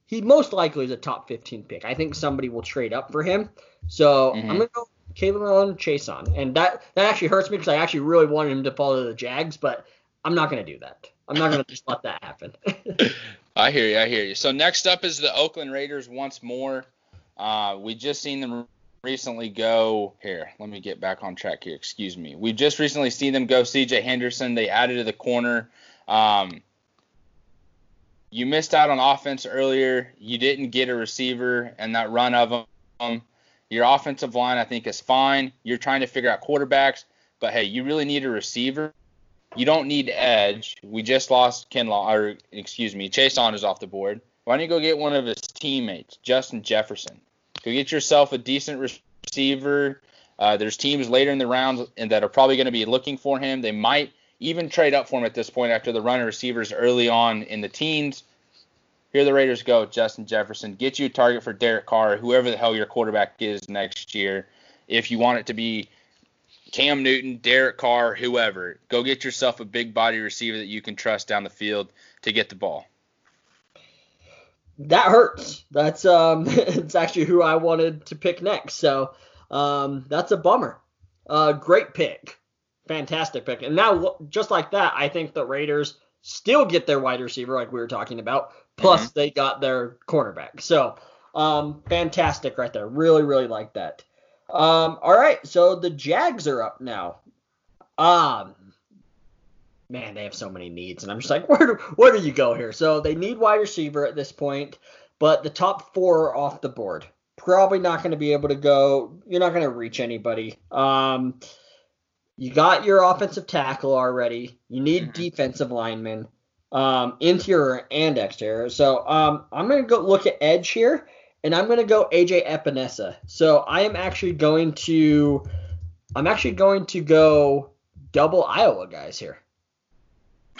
he most likely is a top 15 pick. I think somebody will trade up for him. So mm-hmm. I'm gonna go K'Lavon on, and that that actually hurts me because I actually really wanted him to fall to the Jags, but I'm not gonna do that. I'm not gonna just let that happen. (laughs) I hear you. I hear you. So next up is the Oakland Raiders once more. Uh, we just seen them recently go here. Let me get back on track here. Excuse me. We just recently seen them go C.J. Henderson. They added to the corner. Um, you missed out on offense earlier. You didn't get a receiver and that run of them. Your offensive line, I think, is fine. You're trying to figure out quarterbacks, but hey, you really need a receiver. You don't need edge. We just lost Ken Law, or excuse me, Chaisson is off the board. Why don't you go get one of his teammates, Justin Jefferson? Go get yourself a decent receiver. Uh, there's teams later in the round that are probably going to be looking for him. They might even trade up for him at this point after the runner receivers early on in the teens. Here the Raiders go, Justin Jefferson. Get you a target for Derek Carr, whoever the hell your quarterback is next year. If you want it to be Cam Newton, Derek Carr, whoever, go get yourself a big body receiver that you can trust down the field to get the ball that hurts. That's um, (laughs) it's actually who I wanted to pick next. So um, that's a bummer. Uh, great pick, fantastic pick. And now just like that, I think the Raiders still get their wide receiver, like we were talking about. Plus mm-hmm. they got their cornerback. So um, fantastic right there. Really, really like that. Um, all right, so the Jags are up now. Um, man, they have so many needs, and I'm just like, (laughs) where do where do you go here? So they need wide receiver at this point, but the top four are off the board. Probably not going to be able to go. You're not going to reach anybody. Um, you got your offensive tackle already. You need mm-hmm. defensive linemen, um, interior and exterior. So um, I'm going to go look at edge here, and I'm going to go AJ Epenesa. So I am actually going to, I'm actually going to go double Iowa guys here.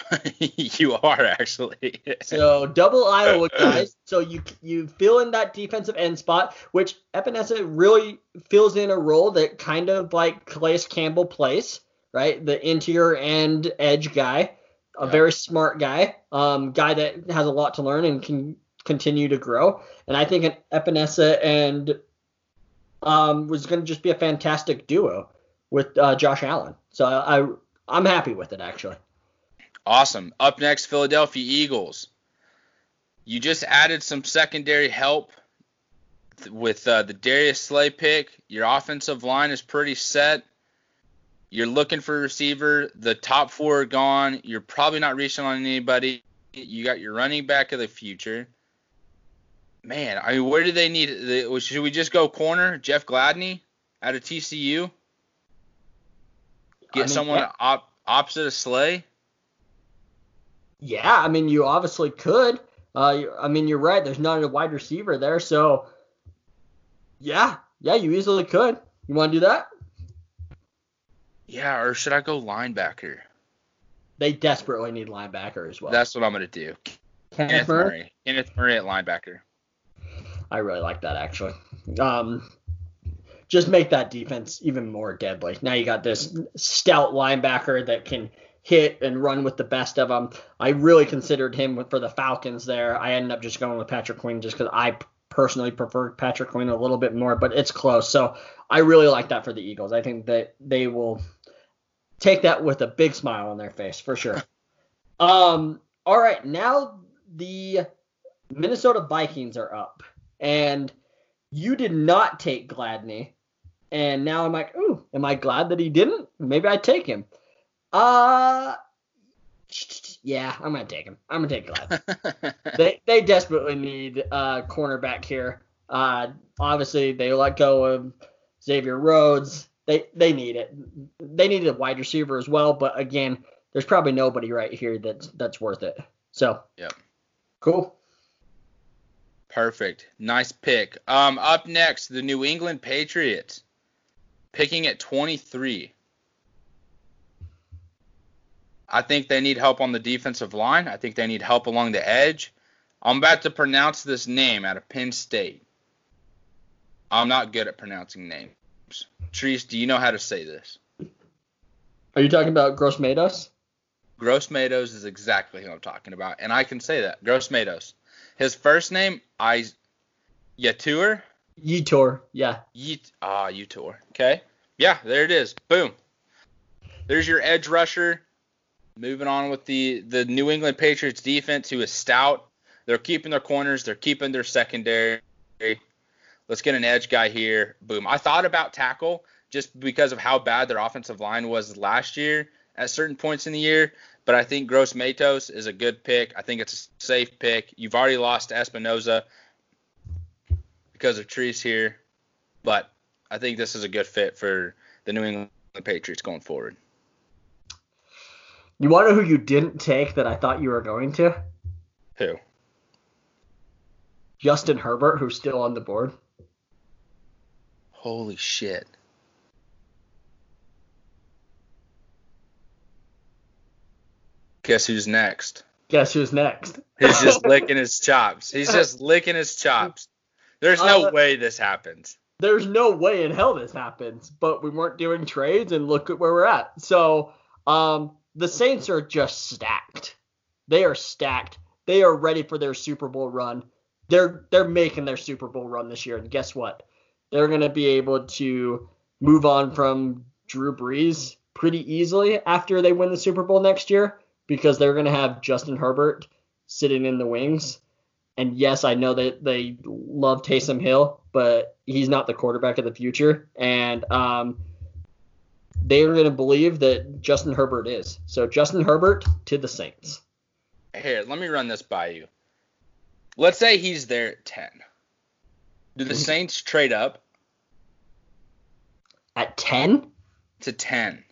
(laughs) you are actually. so double Iowa (laughs) guys. So you you fill in that defensive end spot, which Epenesa really fills in a role that kind of like Calais Campbell plays, right? The interior and edge guy, a yeah. very smart guy, um, guy that has a lot to learn and can continue to grow. And I think an Epenesa and um, was going to just be a fantastic duo with uh, Josh Allen. So I, I I'm happy with it actually. Awesome. Up next, Philadelphia Eagles. You just added some secondary help with uh, the Darius Slay pick. Your offensive line is pretty set. You're looking for a receiver. The top four are gone. You're probably not reaching on anybody. You got your running back of the future. Man, I mean, where do they need? Should we just go corner? Jeff Gladney out of TCU. Get I mean, someone op- opposite of Slay. Yeah, I mean, you obviously could. Uh, I mean, you're right. There's not a wide receiver there, so yeah, yeah, you easily could. You want to do that? Yeah, or should I go linebacker? They desperately need linebacker as well. That's what I'm gonna do. Kenneth Kenneth Murray? Murray. Kenneth Murray at linebacker. I really like that actually. Um, just make that defense even more deadly. Now you got this stout linebacker that can hit and run with the best of them. I really considered him for the Falcons there. I ended up just going with Patrick Queen just because I personally prefer Patrick Queen a little bit more, but it's close. So I really like that for the Eagles. I think that they will take that with a big smile on their face for sure. um, all right, now the Minnesota Vikings are up, and you did not take Gladney, and now I'm like, ooh, am I glad that he didn't? Maybe I take him. Uh, yeah, I'm gonna take him. I'm gonna take Gladney. (laughs) they they desperately need a uh cornerback here. Uh, obviously they let go of Xavier Rhodes. They they need it. They need a wide receiver as well, but again, there's probably nobody right here that's that's worth it. So yeah, cool. Perfect. Nice pick. Um, up next, the New England Patriots, picking at 23. I think they need help on the defensive line. I think they need help along the edge. I'm about to pronounce this name out of Penn State. I'm not good at pronouncing names. Treese, do you know how to say this? Are you talking about Gross Matos? Gross Matos is exactly who I'm talking about, and I can say that. Gross Matos. His first name, I Yatur. Yitor, yeah. Yeet. Ah, Utor. Okay. Yeah, there it is. Boom. There's your edge rusher. Moving on with the the New England Patriots defense, who is stout. They're keeping their corners. They're keeping their secondary. Let's get an edge guy here. Boom. I thought about tackle just because of how bad their offensive line was last year at certain points in the year. But I think Gross Matos is a good pick. I think it's a safe pick. You've already lost to Espinoza because of Trees here, but I think this is a good fit for the New England Patriots going forward. You want to know who you didn't take that I thought you were going to? Who? Justin Herbert, who's still on the board. Holy shit. Guess who's next? Guess who's next? He's just (laughs) licking his chops. He's just licking his chops. There's no Uh, way this happens. There's no way in hell this happens, but we weren't doing trades, and look at where we're at. So, um, the Saints are just stacked. They are stacked. They are ready for their Super Bowl run. They're they're making their Super Bowl run this year, and guess what? They're gonna be able to move on from Drew Brees pretty easily after they win the Super Bowl next year because they're gonna have Justin Herbert sitting in the wings. And yes, I know that they love Taysom Hill, but he's not the quarterback of the future. And um, they're going to believe that Justin Herbert is. So Justin Herbert to the Saints. Here, let me run this by you. Let's say he's there at 10. Do Mm-hmm. the Saints trade up At 10? to 10?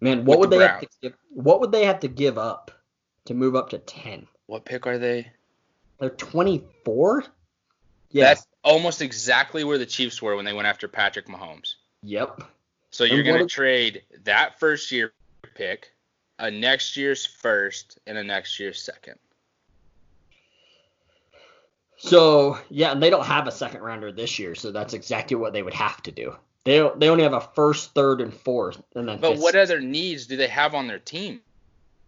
Man, what would the they have to give, what would they have to give up to move up to 10? What pick are they? They're 24? Yeah. That's almost exactly where the Chiefs were when they went after Patrick Mahomes. Yep. So you're going to if- trade that first year pick, a next year's first, and a next year's second. So, yeah, and they don't have a second rounder this year, so that's exactly what they would have to do. They they only have a first, third, and fourth, and then But fifth. what other needs do they have on their team?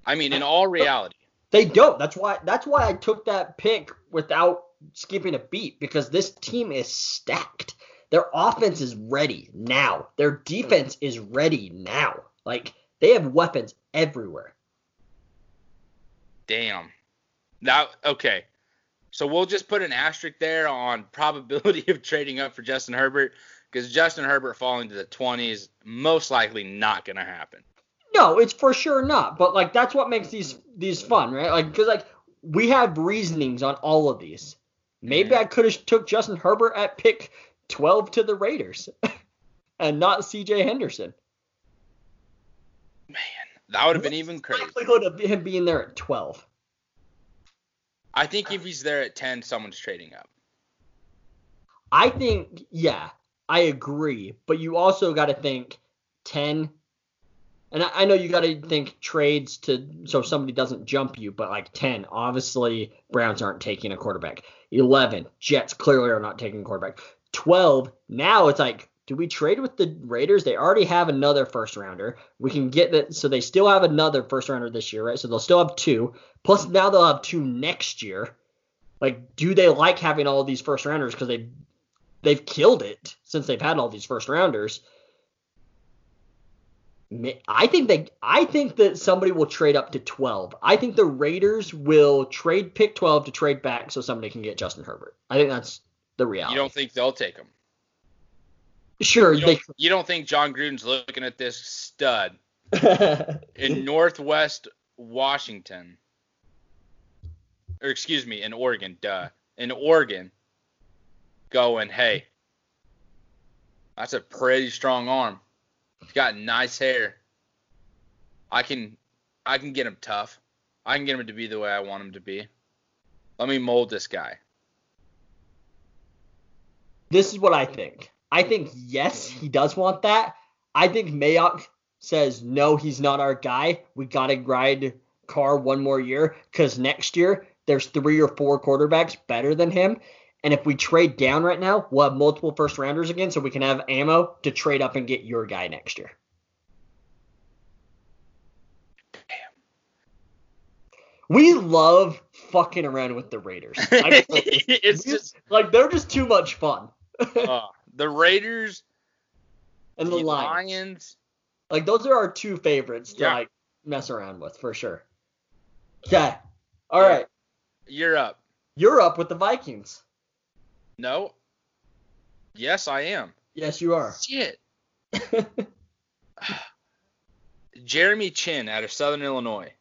I mean, in all reality, They don't. That's why that's why I took that pick without skipping a beat because this team is stacked. Their offense is ready now. Their defense is ready now. Like they have weapons everywhere. damn. Now, okay. So we'll just put an asterisk there on (laughs) probability of trading up for Justin Herbert because Justin Herbert falling to the 20s most likely not going to happen. No, it's for sure not. But like that's what makes these these fun, right? Like because like we have reasonings on all of these. Maybe Mhm. I could have took Justin Herbert at pick 12 to the Raiders (laughs) and not C.J. Henderson. Man, That would have been even crazy. Likelihood of him being there at 12. I think if he's there at 10, someone's trading up. I think, yeah, I agree. But you also got to think 10. And I, know you got to think trades to so somebody doesn't jump you, but like 10, obviously Browns aren't taking a quarterback. 11, Jets clearly are not taking a quarterback. 12, now it's like, do we trade with the Raiders? They already have another first rounder. We can get that, so they still have another first rounder this year, right? So they'll still have two. Plus now they'll have two next year. Like, do they like having all these first rounders because they they've killed it since they've had all these first rounders? I think they I think that somebody will trade up to 12. I think the Raiders will trade pick 12 to trade back so somebody can get Justin Herbert. I think that's the reality. You don't think they'll take him? Sure, You don't, you don't think Jon Gruden's looking at this stud (laughs) in Northwest Washington, or excuse me, in Oregon, duh, in Oregon, going, hey, that's a pretty strong arm. He's got nice hair. I can, I can get him tough. I can get him to be the way I want him to be. Let me mold this guy. this is what I think. I think yes, he does want that. I think Mayock says no, he's not our guy. We gotta ride Carr one more year because next year there's three or four quarterbacks better than him. And if we trade down right now, we'll have multiple first rounders again, so we can have ammo to trade up and get your guy next year. We love fucking around with the Raiders. (laughs) I- it's we- just like they're just too much fun. Uh, the Raiders, and the the Lions. Lions. Like those are our two favorites to Yeah. like mess around with for sure. Okay. All Yeah. right. You're up. You're up with the Vikings. No. Yes, I am. Yes, you are. Shit. (laughs) Jeremy Chinn out of Southern Illinois.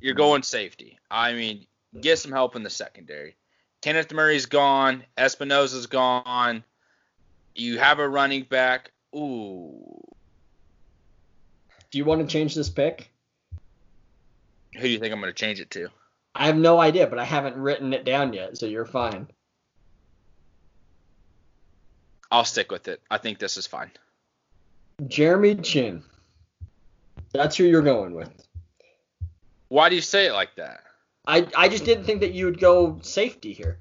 You're going safety. I mean, get some help in the secondary. Kenneth Murray's gone. Espinosa's gone. You have a running back. Ooh. Do you want to change this pick? Who do you think I'm going to change it to? I have no idea, but I haven't written it down yet, so you're fine. I'll stick with it. I think this is fine. Jeremy Chinn. That's who you're going with. Why do you say it like that? I I just didn't think that you would go safety here.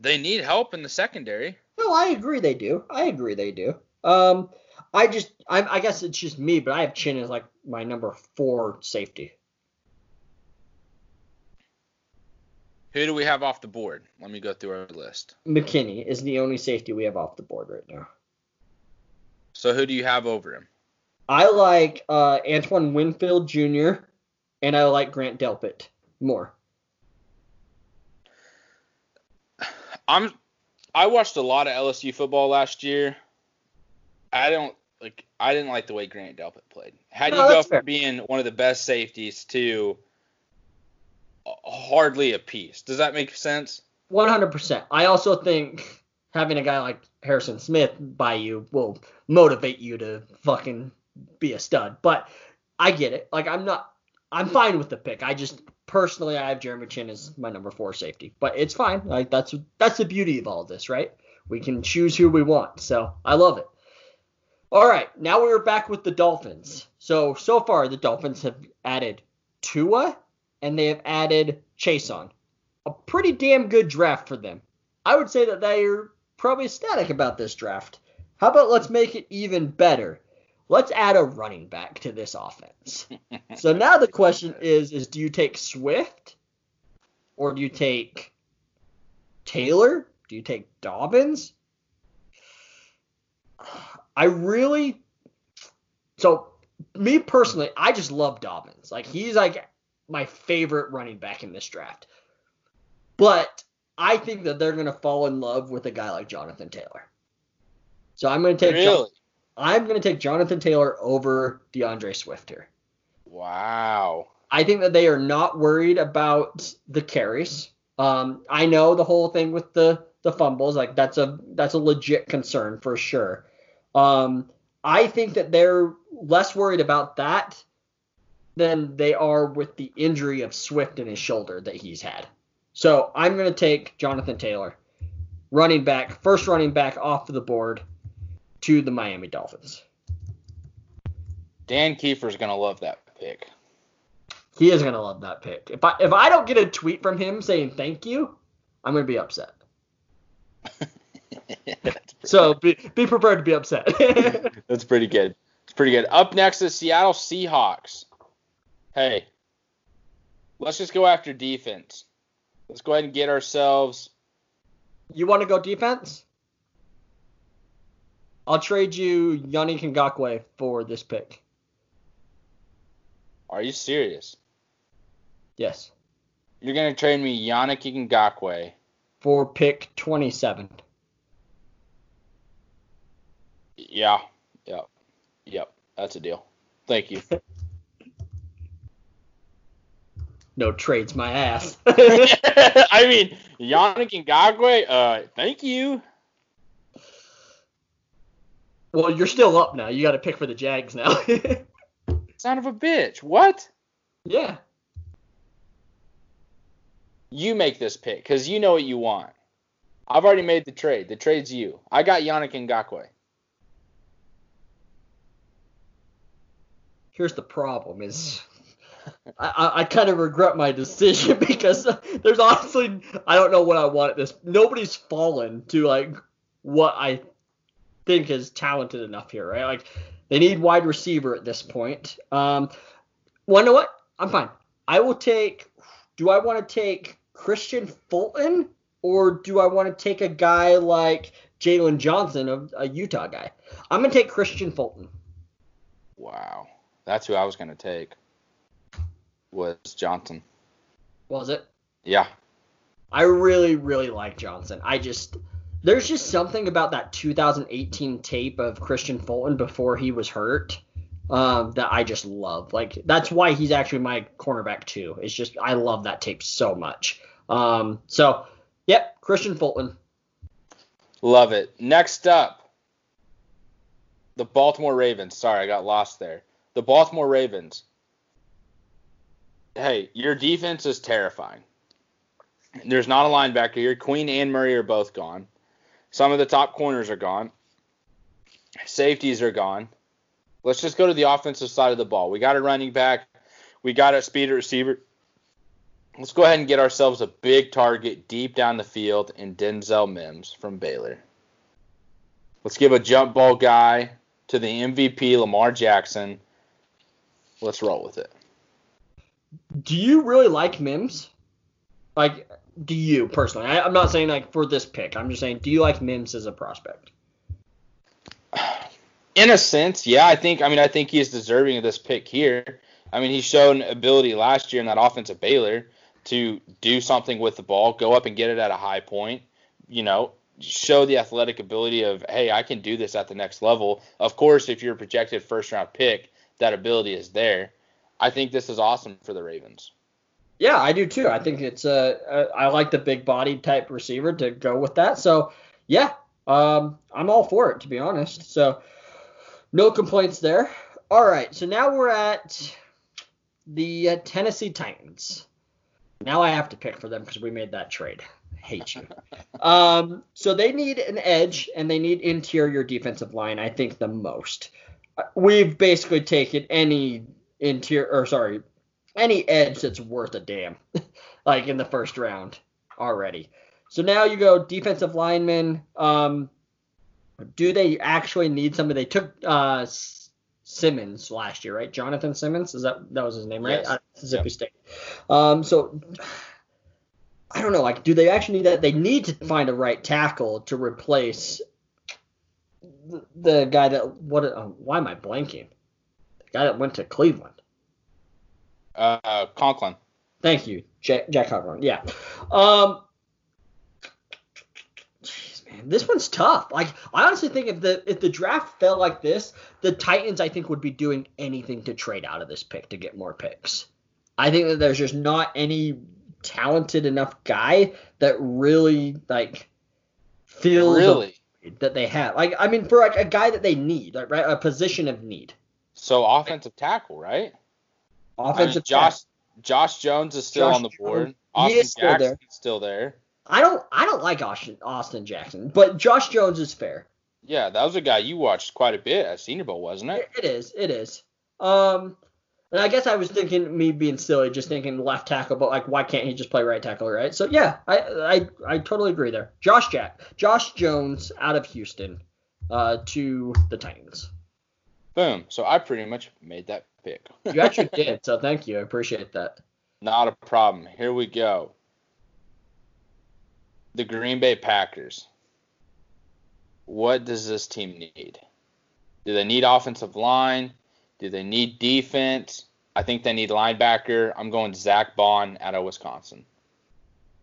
They need help in the secondary. No, I agree they do. I agree they do. Um, I just I, I guess it's just me, but I have Chinn as like my number four safety. Who do we have off the board? Let me go through our list. McKinney is the only safety we have off the board right now. So who do you have over him? I like uh, Antoine Winfield Jr. and I like Grant Delpit more. I'm I watched a lot of LSU football last year. I don't like I didn't like the way Grant Delpit played. How do No, you go from fair. being one of the best safeties to hardly a piece? Does that make sense? 100%. I also think having a guy like Harrison Smith by you will motivate you to fucking be a stud. But I get it. Like I'm not I'm fine with the pick. I just personally I have Jeremy Chinn as my number 4 safety. But it's fine. Like that's that's the beauty of all this, right? We can choose who we want. So, I love it. All right, now we're back with the Dolphins. So so far the Dolphins have added Tua and they have added Chaisson a pretty damn good draft for them. I would say that they are probably ecstatic about this draft. How about let's make it even better? Let's add a running back to this offense. (laughs) so now the question is is do you take Swift or do you take Taylor? Do you take Dobbins? I really so me personally, I just love Dobbins. Like he's like my favorite running back in this draft. But I think that they're going to fall in love with a guy like Jonathan Taylor. So I'm going to take Really? I'm going to take Jonathan Taylor over DeAndre Swift here. Wow. I think that they are not worried about the carries. Um, I know the whole thing with the the fumbles, like that's a that's a legit concern for sure. Um, I think that they're less worried about that than they are with the injury of Swift in his shoulder that he's had. So I'm going to take Jonathan Taylor, running back, first running back off of the board to the Miami Dolphins. Dan Kiefer's gonna love that pick. He is gonna love that pick. If I if I don't get a tweet from him saying thank you, I'm gonna be upset. (laughs) so be be prepared to be upset. (laughs) That's pretty good. It's pretty good. Up next is Seattle Seahawks. Hey, let's just go after defense. Let's go ahead and get ourselves. You want to go defense? I'll trade you Yannick Ngakoue for this pick. Are you serious? Yes. You're gonna trade me Yannick Ngakoue for pick 27. Yeah. Yep. Yep. That's a deal. Thank you. (laughs) no trades my ass. (laughs) (laughs) I mean, Yannick Ngakoue, uh, thank you. Well, you're still up now. You got to pick for the Jags now. (laughs) Son of a bitch. What? Yeah. You make this pick because you know what you want. I've already made the trade. The trade's you. I got Yannick Ngakoue. Here's the problem: is (laughs) I, I kind of regret my decision (laughs) because there's honestly I don't know what I want at this. Nobody's fallen to like what I think is talented enough here, right? Like they need wide receiver at this point. Um, well, you know what? I'm fine. I will take. Do I want to take Kristian Fulton or do I want to take a guy like Jaylon Johnson, a, a Utah guy? I'm gonna take Kristian Fulton. Wow, that's who I was gonna take. Was Johnson? Was it? Yeah. I really, really like Johnson. I just there's just something about that 2018 tape of Kristian Fulton before he was hurt um, that I just love. Like that's why he's actually my cornerback too. It's just I love that tape so much. Um, so, yep, Christian Fulton. Love it. Next up, the Baltimore Ravens. Sorry, I got lost there. The Baltimore Ravens. Hey, your defense is terrifying. There's not a linebacker here. Queen and Murray are both gone. Some of the top corners are gone. Safeties are gone. Let's just go to the offensive side of the ball. We got a running back. We got a speed receiver. Let's go ahead and get ourselves a big target deep down the field in Denzel Mims from Baylor. Let's give a jump ball guy to the MVP Lamar Jackson. Let's roll with it. Do you really like Mims? Like, do you personally? I, am not saying like for this pick. I'm just saying, do you like Mims as a prospect? In a sense, yeah. I think. I mean, I think he's deserving of this pick here. I mean, he's shown ability last year in that offense Baylor to do something with the ball, go up and get it at a high point. You know, show the athletic ability of, hey, I can do this at the next level. Of course, if you're a projected first round pick, that ability is there. I think this is awesome for the Ravens. Yeah, I do too. I think it's a, a I like the big body type receiver to go with that. So yeah, um, I'm all for it to be honest. So no complaints there. All right, so now we're at the uh, Tennessee Titans. Now I have to pick for them because we made that trade. hate you. (laughs) um, so they need an edge and they need interior defensive line. I think the most. We've basically taken any interior or sorry any edge that's worth a damn, (laughs) like in the first round already. So now you go defensive lineman. Um, do they actually need somebody? They took uh, Simmons last year, right? Jonathan Simmons, is that that was his name, right? Yes. Uh, Mississippi yep. State. Um, so I don't know. Like, do they actually need that? They need to find a right tackle to replace the, the guy that what? Uh, why am I blanking? The guy that went to Cleveland. Uh, Conklin. Thank you, Jack, Jack Conklin. Yeah. Um. Jeez, man, this one's tough. Like, I honestly think if the if the draft fell like this, the Titans I think would be doing anything to trade out of this pick to get more picks. I think that there's just not any talented enough guy that really like feels really that they have. Like, I mean, for like a guy that they need, like, right, a position of need. So offensive tackle, right? Offensive I mean, Josh Josh Jones is still Josh on the board. Jones. He Austin is still Jackson's there. still there. I don't I don't like Austin Austin Jackson, but Josh Jones is fair. Yeah, that was a guy you watched quite a bit at Senior Bowl, wasn't it? It, it is. It is. Um, and I guess I was thinking me being silly, just thinking left tackle, but like, why can't he just play right tackle, right? So yeah, I I, I totally agree there. Josh Jack, Josh Jones out of Houston, uh, to the Titans. Boom. So I pretty much made that pick. You actually (laughs) did, so thank you. I appreciate that. Not a problem. Here we go. The Green Bay Packers. What does this team need? Do they need offensive line? Do they need defense? I think they need linebacker. I'm going Zack Baun out of Wisconsin.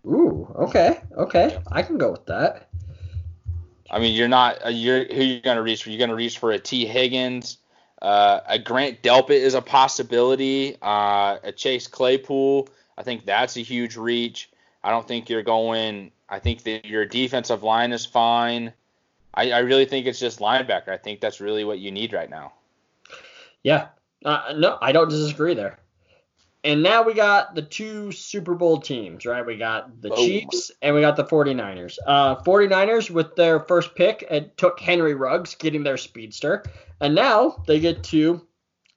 Ooh, okay, okay, I can go with that. I mean, you're not. Uh, you're who you're gonna reach for? You're gonna reach for a Tee Higgins. Uh, a Grant Delpit is a possibility. Uh, a Chase Claypool. I think that's a huge reach. I don't think you're going. I think that your defensive line is fine. I, I really think it's just linebacker. I think that's really what you need right now. Yeah, uh, no, I don't disagree there. And now we got the two Super Bowl teams, right? We got the Boom. Chiefs and we got the 49ers. Uh, 49ers with their first pick it took Henry Ruggs, getting their speedster. And now they get to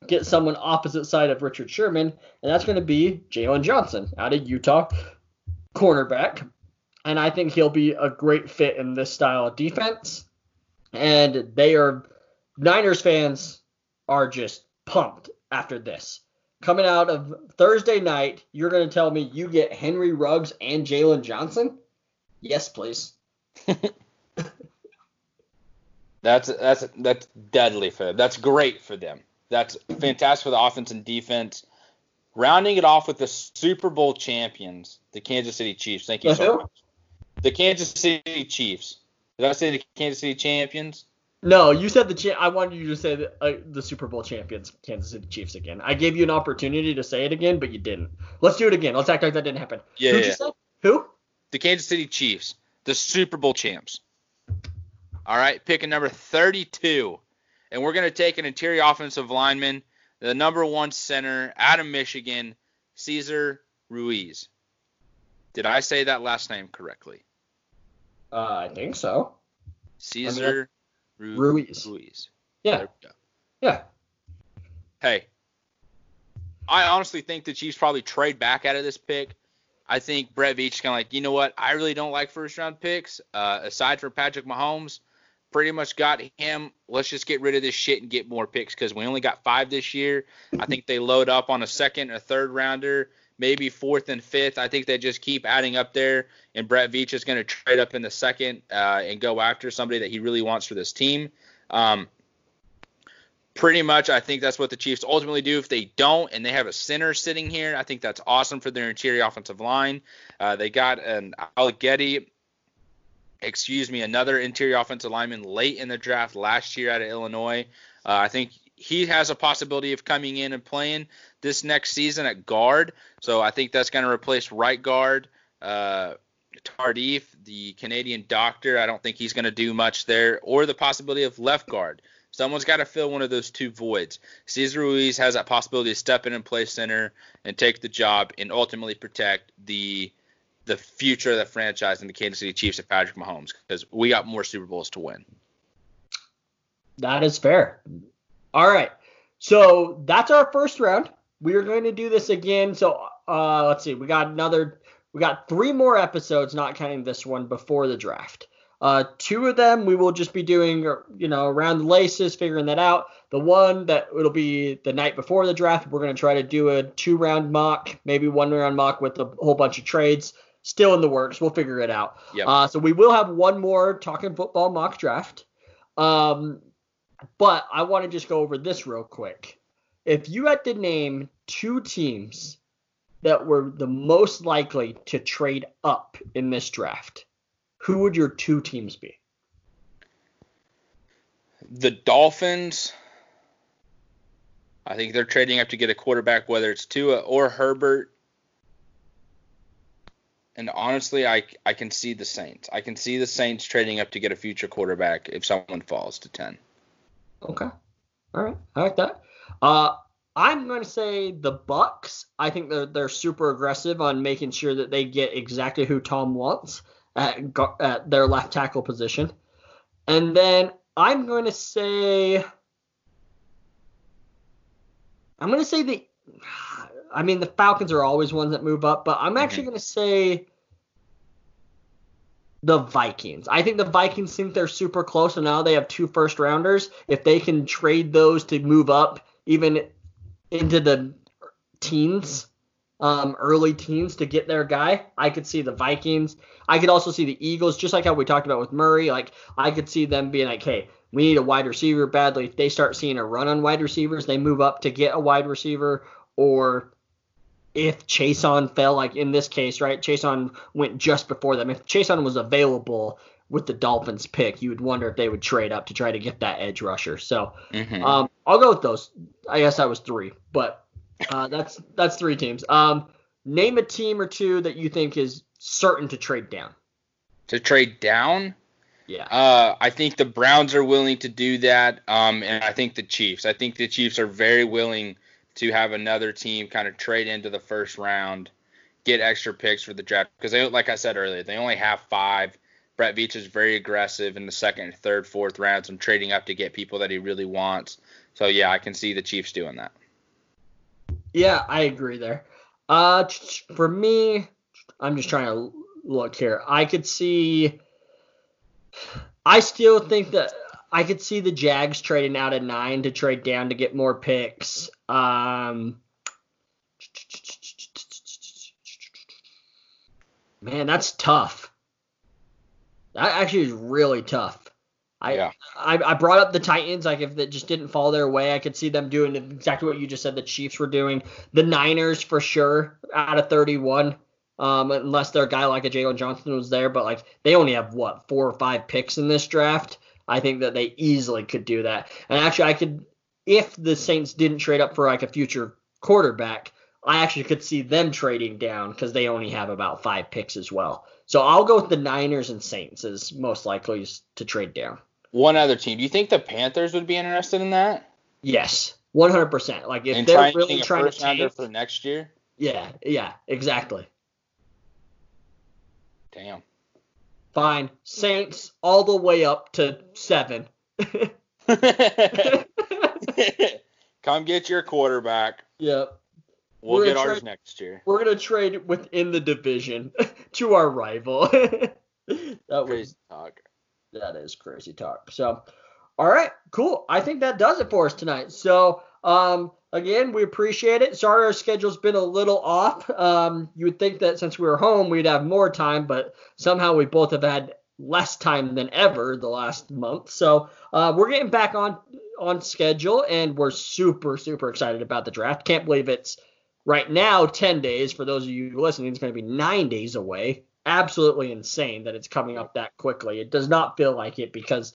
get someone opposite side of Richard Sherman, and that's going to be Jaylon Johnson out of Utah, cornerback. And I think he'll be a great fit in this style of defense. And they are Niners fans are just pumped after this. Coming out of Thursday night, you're going to tell me you get Henry Ruggs and Jaylon Johnson? Yes, please. (laughs) That's that's that's deadly for them. That's great for them. That's fantastic for the offense and defense. Rounding it off with the Super Bowl champions, the Kansas City Chiefs. Thank you so much. The Kansas City Chiefs. Did I say the Kansas City champions? No, you said the cha- I wanted you to say the, uh, the Super Bowl champions, Kansas City Chiefs again. I gave you an opportunity to say it again, but you didn't. Let's do it again. Let's act like that didn't happen. Yeah, Who'd yeah. you say? Who? The Kansas City Chiefs, the Super Bowl champs. All right, picking number 32. And we're going to take an interior offensive lineman, the number one center out of Michigan, Cesar Ruiz. Did I say that last name correctly? Uh, I think so. Cesar Ru- Ruiz. Ruiz. Yeah, There we go. yeah. Hey, I honestly think the Chiefs probably trade back out of this pick. I think Brett Veach is kind of like, you know what? I really don't like first round picks. Uh, aside from Patrick Mahomes, pretty much got him. Let's just get rid of this shit and get more picks because we only got five this year. I think they load up on a second a third rounder, maybe fourth and fifth. I think they just keep adding up there, and Brett Veach is going to trade up in the second uh, and go after somebody that he really wants for this team. Um, pretty much I think that's what the Chiefs ultimately do. If they don't and they have a center sitting here, I think that's awesome for their interior offensive line. Uh, they got an Allegretti, excuse me, another interior offensive lineman late in the draft last year out of Illinois. Uh, I think he has a possibility of coming in and playing this next season at guard. So I think that's going to replace right guard. Uh, Tardif, the Canadian doctor, I don't think he's going to do much there, or the possibility of left guard. Someone's got to fill one of those two voids. Cesar Ruiz has that possibility to step in and play center and take the job and ultimately protect the the future of the franchise and the Kansas City Chiefs of Patrick Mahomes because we got more Super Bowls to win. That is fair. All right. So that's our first round. We are going to do this again. So uh, let's see. We got another. We got three more episodes, not counting this one, before the draft. Uh, two of them we will just be doing, you know, around the laces, figuring that out. The one that it'll be the night before the draft, we're going to try to do a two round mock, maybe one round mock with a whole bunch of trades. Still in the works. We'll figure it out. Yep. Uh, so we will have one more talking football mock draft. Um, but I want to just go over this real quick. If you had to name two teams that were the most likely to trade up in this draft, who would your two teams be? The Dolphins, I think they're trading up to get a quarterback, whether it's Tua or Herbert. And honestly, I, I can see the Saints. I can see the Saints trading up to get a future quarterback if someone falls to 10. Okay. All right, I like that. Uh, I'm going to say the Bucs. I think they're they're super aggressive on making sure that they get exactly who Tom wants at, at their left tackle position. And then I'm going to say I'm going to say the I mean the Falcons are always ones that move up, but I'm actually mm-hmm. going to say the Vikings. I think the Vikings think they're super close, and now they have two first rounders. If they can trade those to move up even into the teens, um, early teens to get their guy, I could see the Vikings. I could also see the Eagles, just like how we talked about with Murray. Like I could see them being like, hey, we need a wide receiver badly. If they start seeing a run on wide receivers, they move up to get a wide receiver, or if Chaisson fell, like in this case, right? Chaisson went just before them. If Chaisson was available with the Dolphins pick, you would wonder if they would trade up to try to get that edge rusher. So mm-hmm. um, I'll go with those. I guess that was three, but uh, that's that's three teams. Um, name a team or two that you think is certain to trade down. To trade down? Yeah. Uh, I think the Browns are willing to do that, um, and I think the Chiefs. I think the Chiefs are very willing to have another team kind of trade into the first round, get extra picks for the draft because they, like I said earlier, they only have five. Brett Veach is very aggressive in the second, third, fourth rounds and trading up to get people that he really wants. So yeah, I can see the Chiefs doing that. Yeah, I agree there. Uh, for me, I'm just trying to look here. I could see. I still think that I could see the Jags trading out at nine to trade down to get more picks. Um, man, that's tough. That actually is really tough. I, yeah. I I brought up the Titans. Like if it just didn't fall their way, I could see them doing exactly what you just said. The Chiefs were doing. The Niners for sure out of 31. Um, unless their guy like a Jaylon Johnson was there, but like they only have what four or five picks in this draft. I think that they easily could do that. And actually, I could if the Saints didn't trade up for like a future quarterback, I actually could see them trading down because they only have about five picks as well. So I'll go with the Niners and Saints as most likely to trade down. One other team. Do you think the Panthers would be interested in that? Yes, 100%. Like if and they're trying really trying to tank for next year. Yeah, yeah, exactly. Damn. Fine. Saints all the way up to seven. (laughs) (laughs) (laughs) Come get your quarterback. Yep. We'll we're get ours trade, next year. We're gonna trade within the division (laughs) to our rival. (laughs) that crazy was, talk. That is crazy talk. So, all right, cool. I think that does it for us tonight. So, um, again, we appreciate it. Sorry our schedule's been a little off. Um, you would think that since we were home, we'd have more time, but somehow we both have had less time than ever the last month. So, uh, we're getting back on on schedule, and we're super super excited about the draft. Can't believe it's right now 10 days. For those of you listening, it's going to be nine days away. Absolutely insane that it's coming up that quickly. It does not feel like it because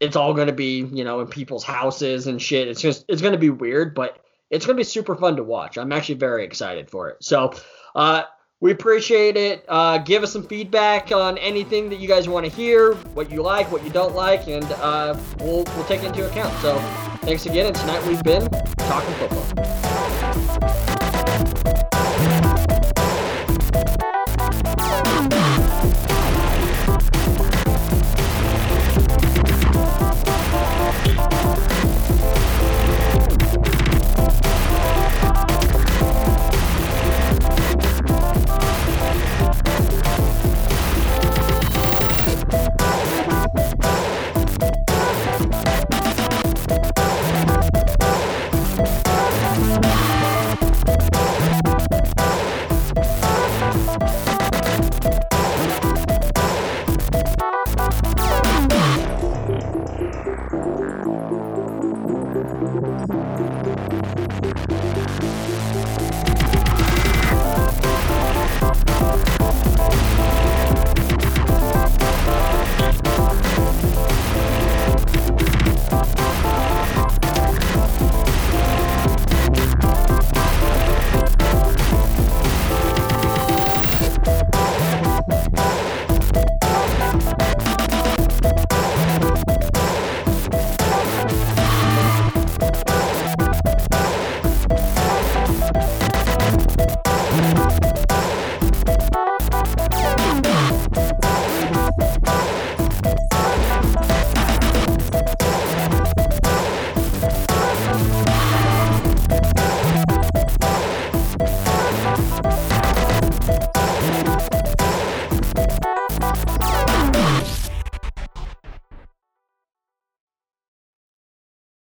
it's all going to be you know in people's houses and shit. It's just it's going to be weird, but it's going to be super fun to watch. I'm actually very excited for it. So. Uh, we appreciate it. Uh, give us some feedback on anything that you guys want to hear, what you like, what you don't like, and uh, we'll, we'll take it into account. So thanks again, and tonight we've been talking football.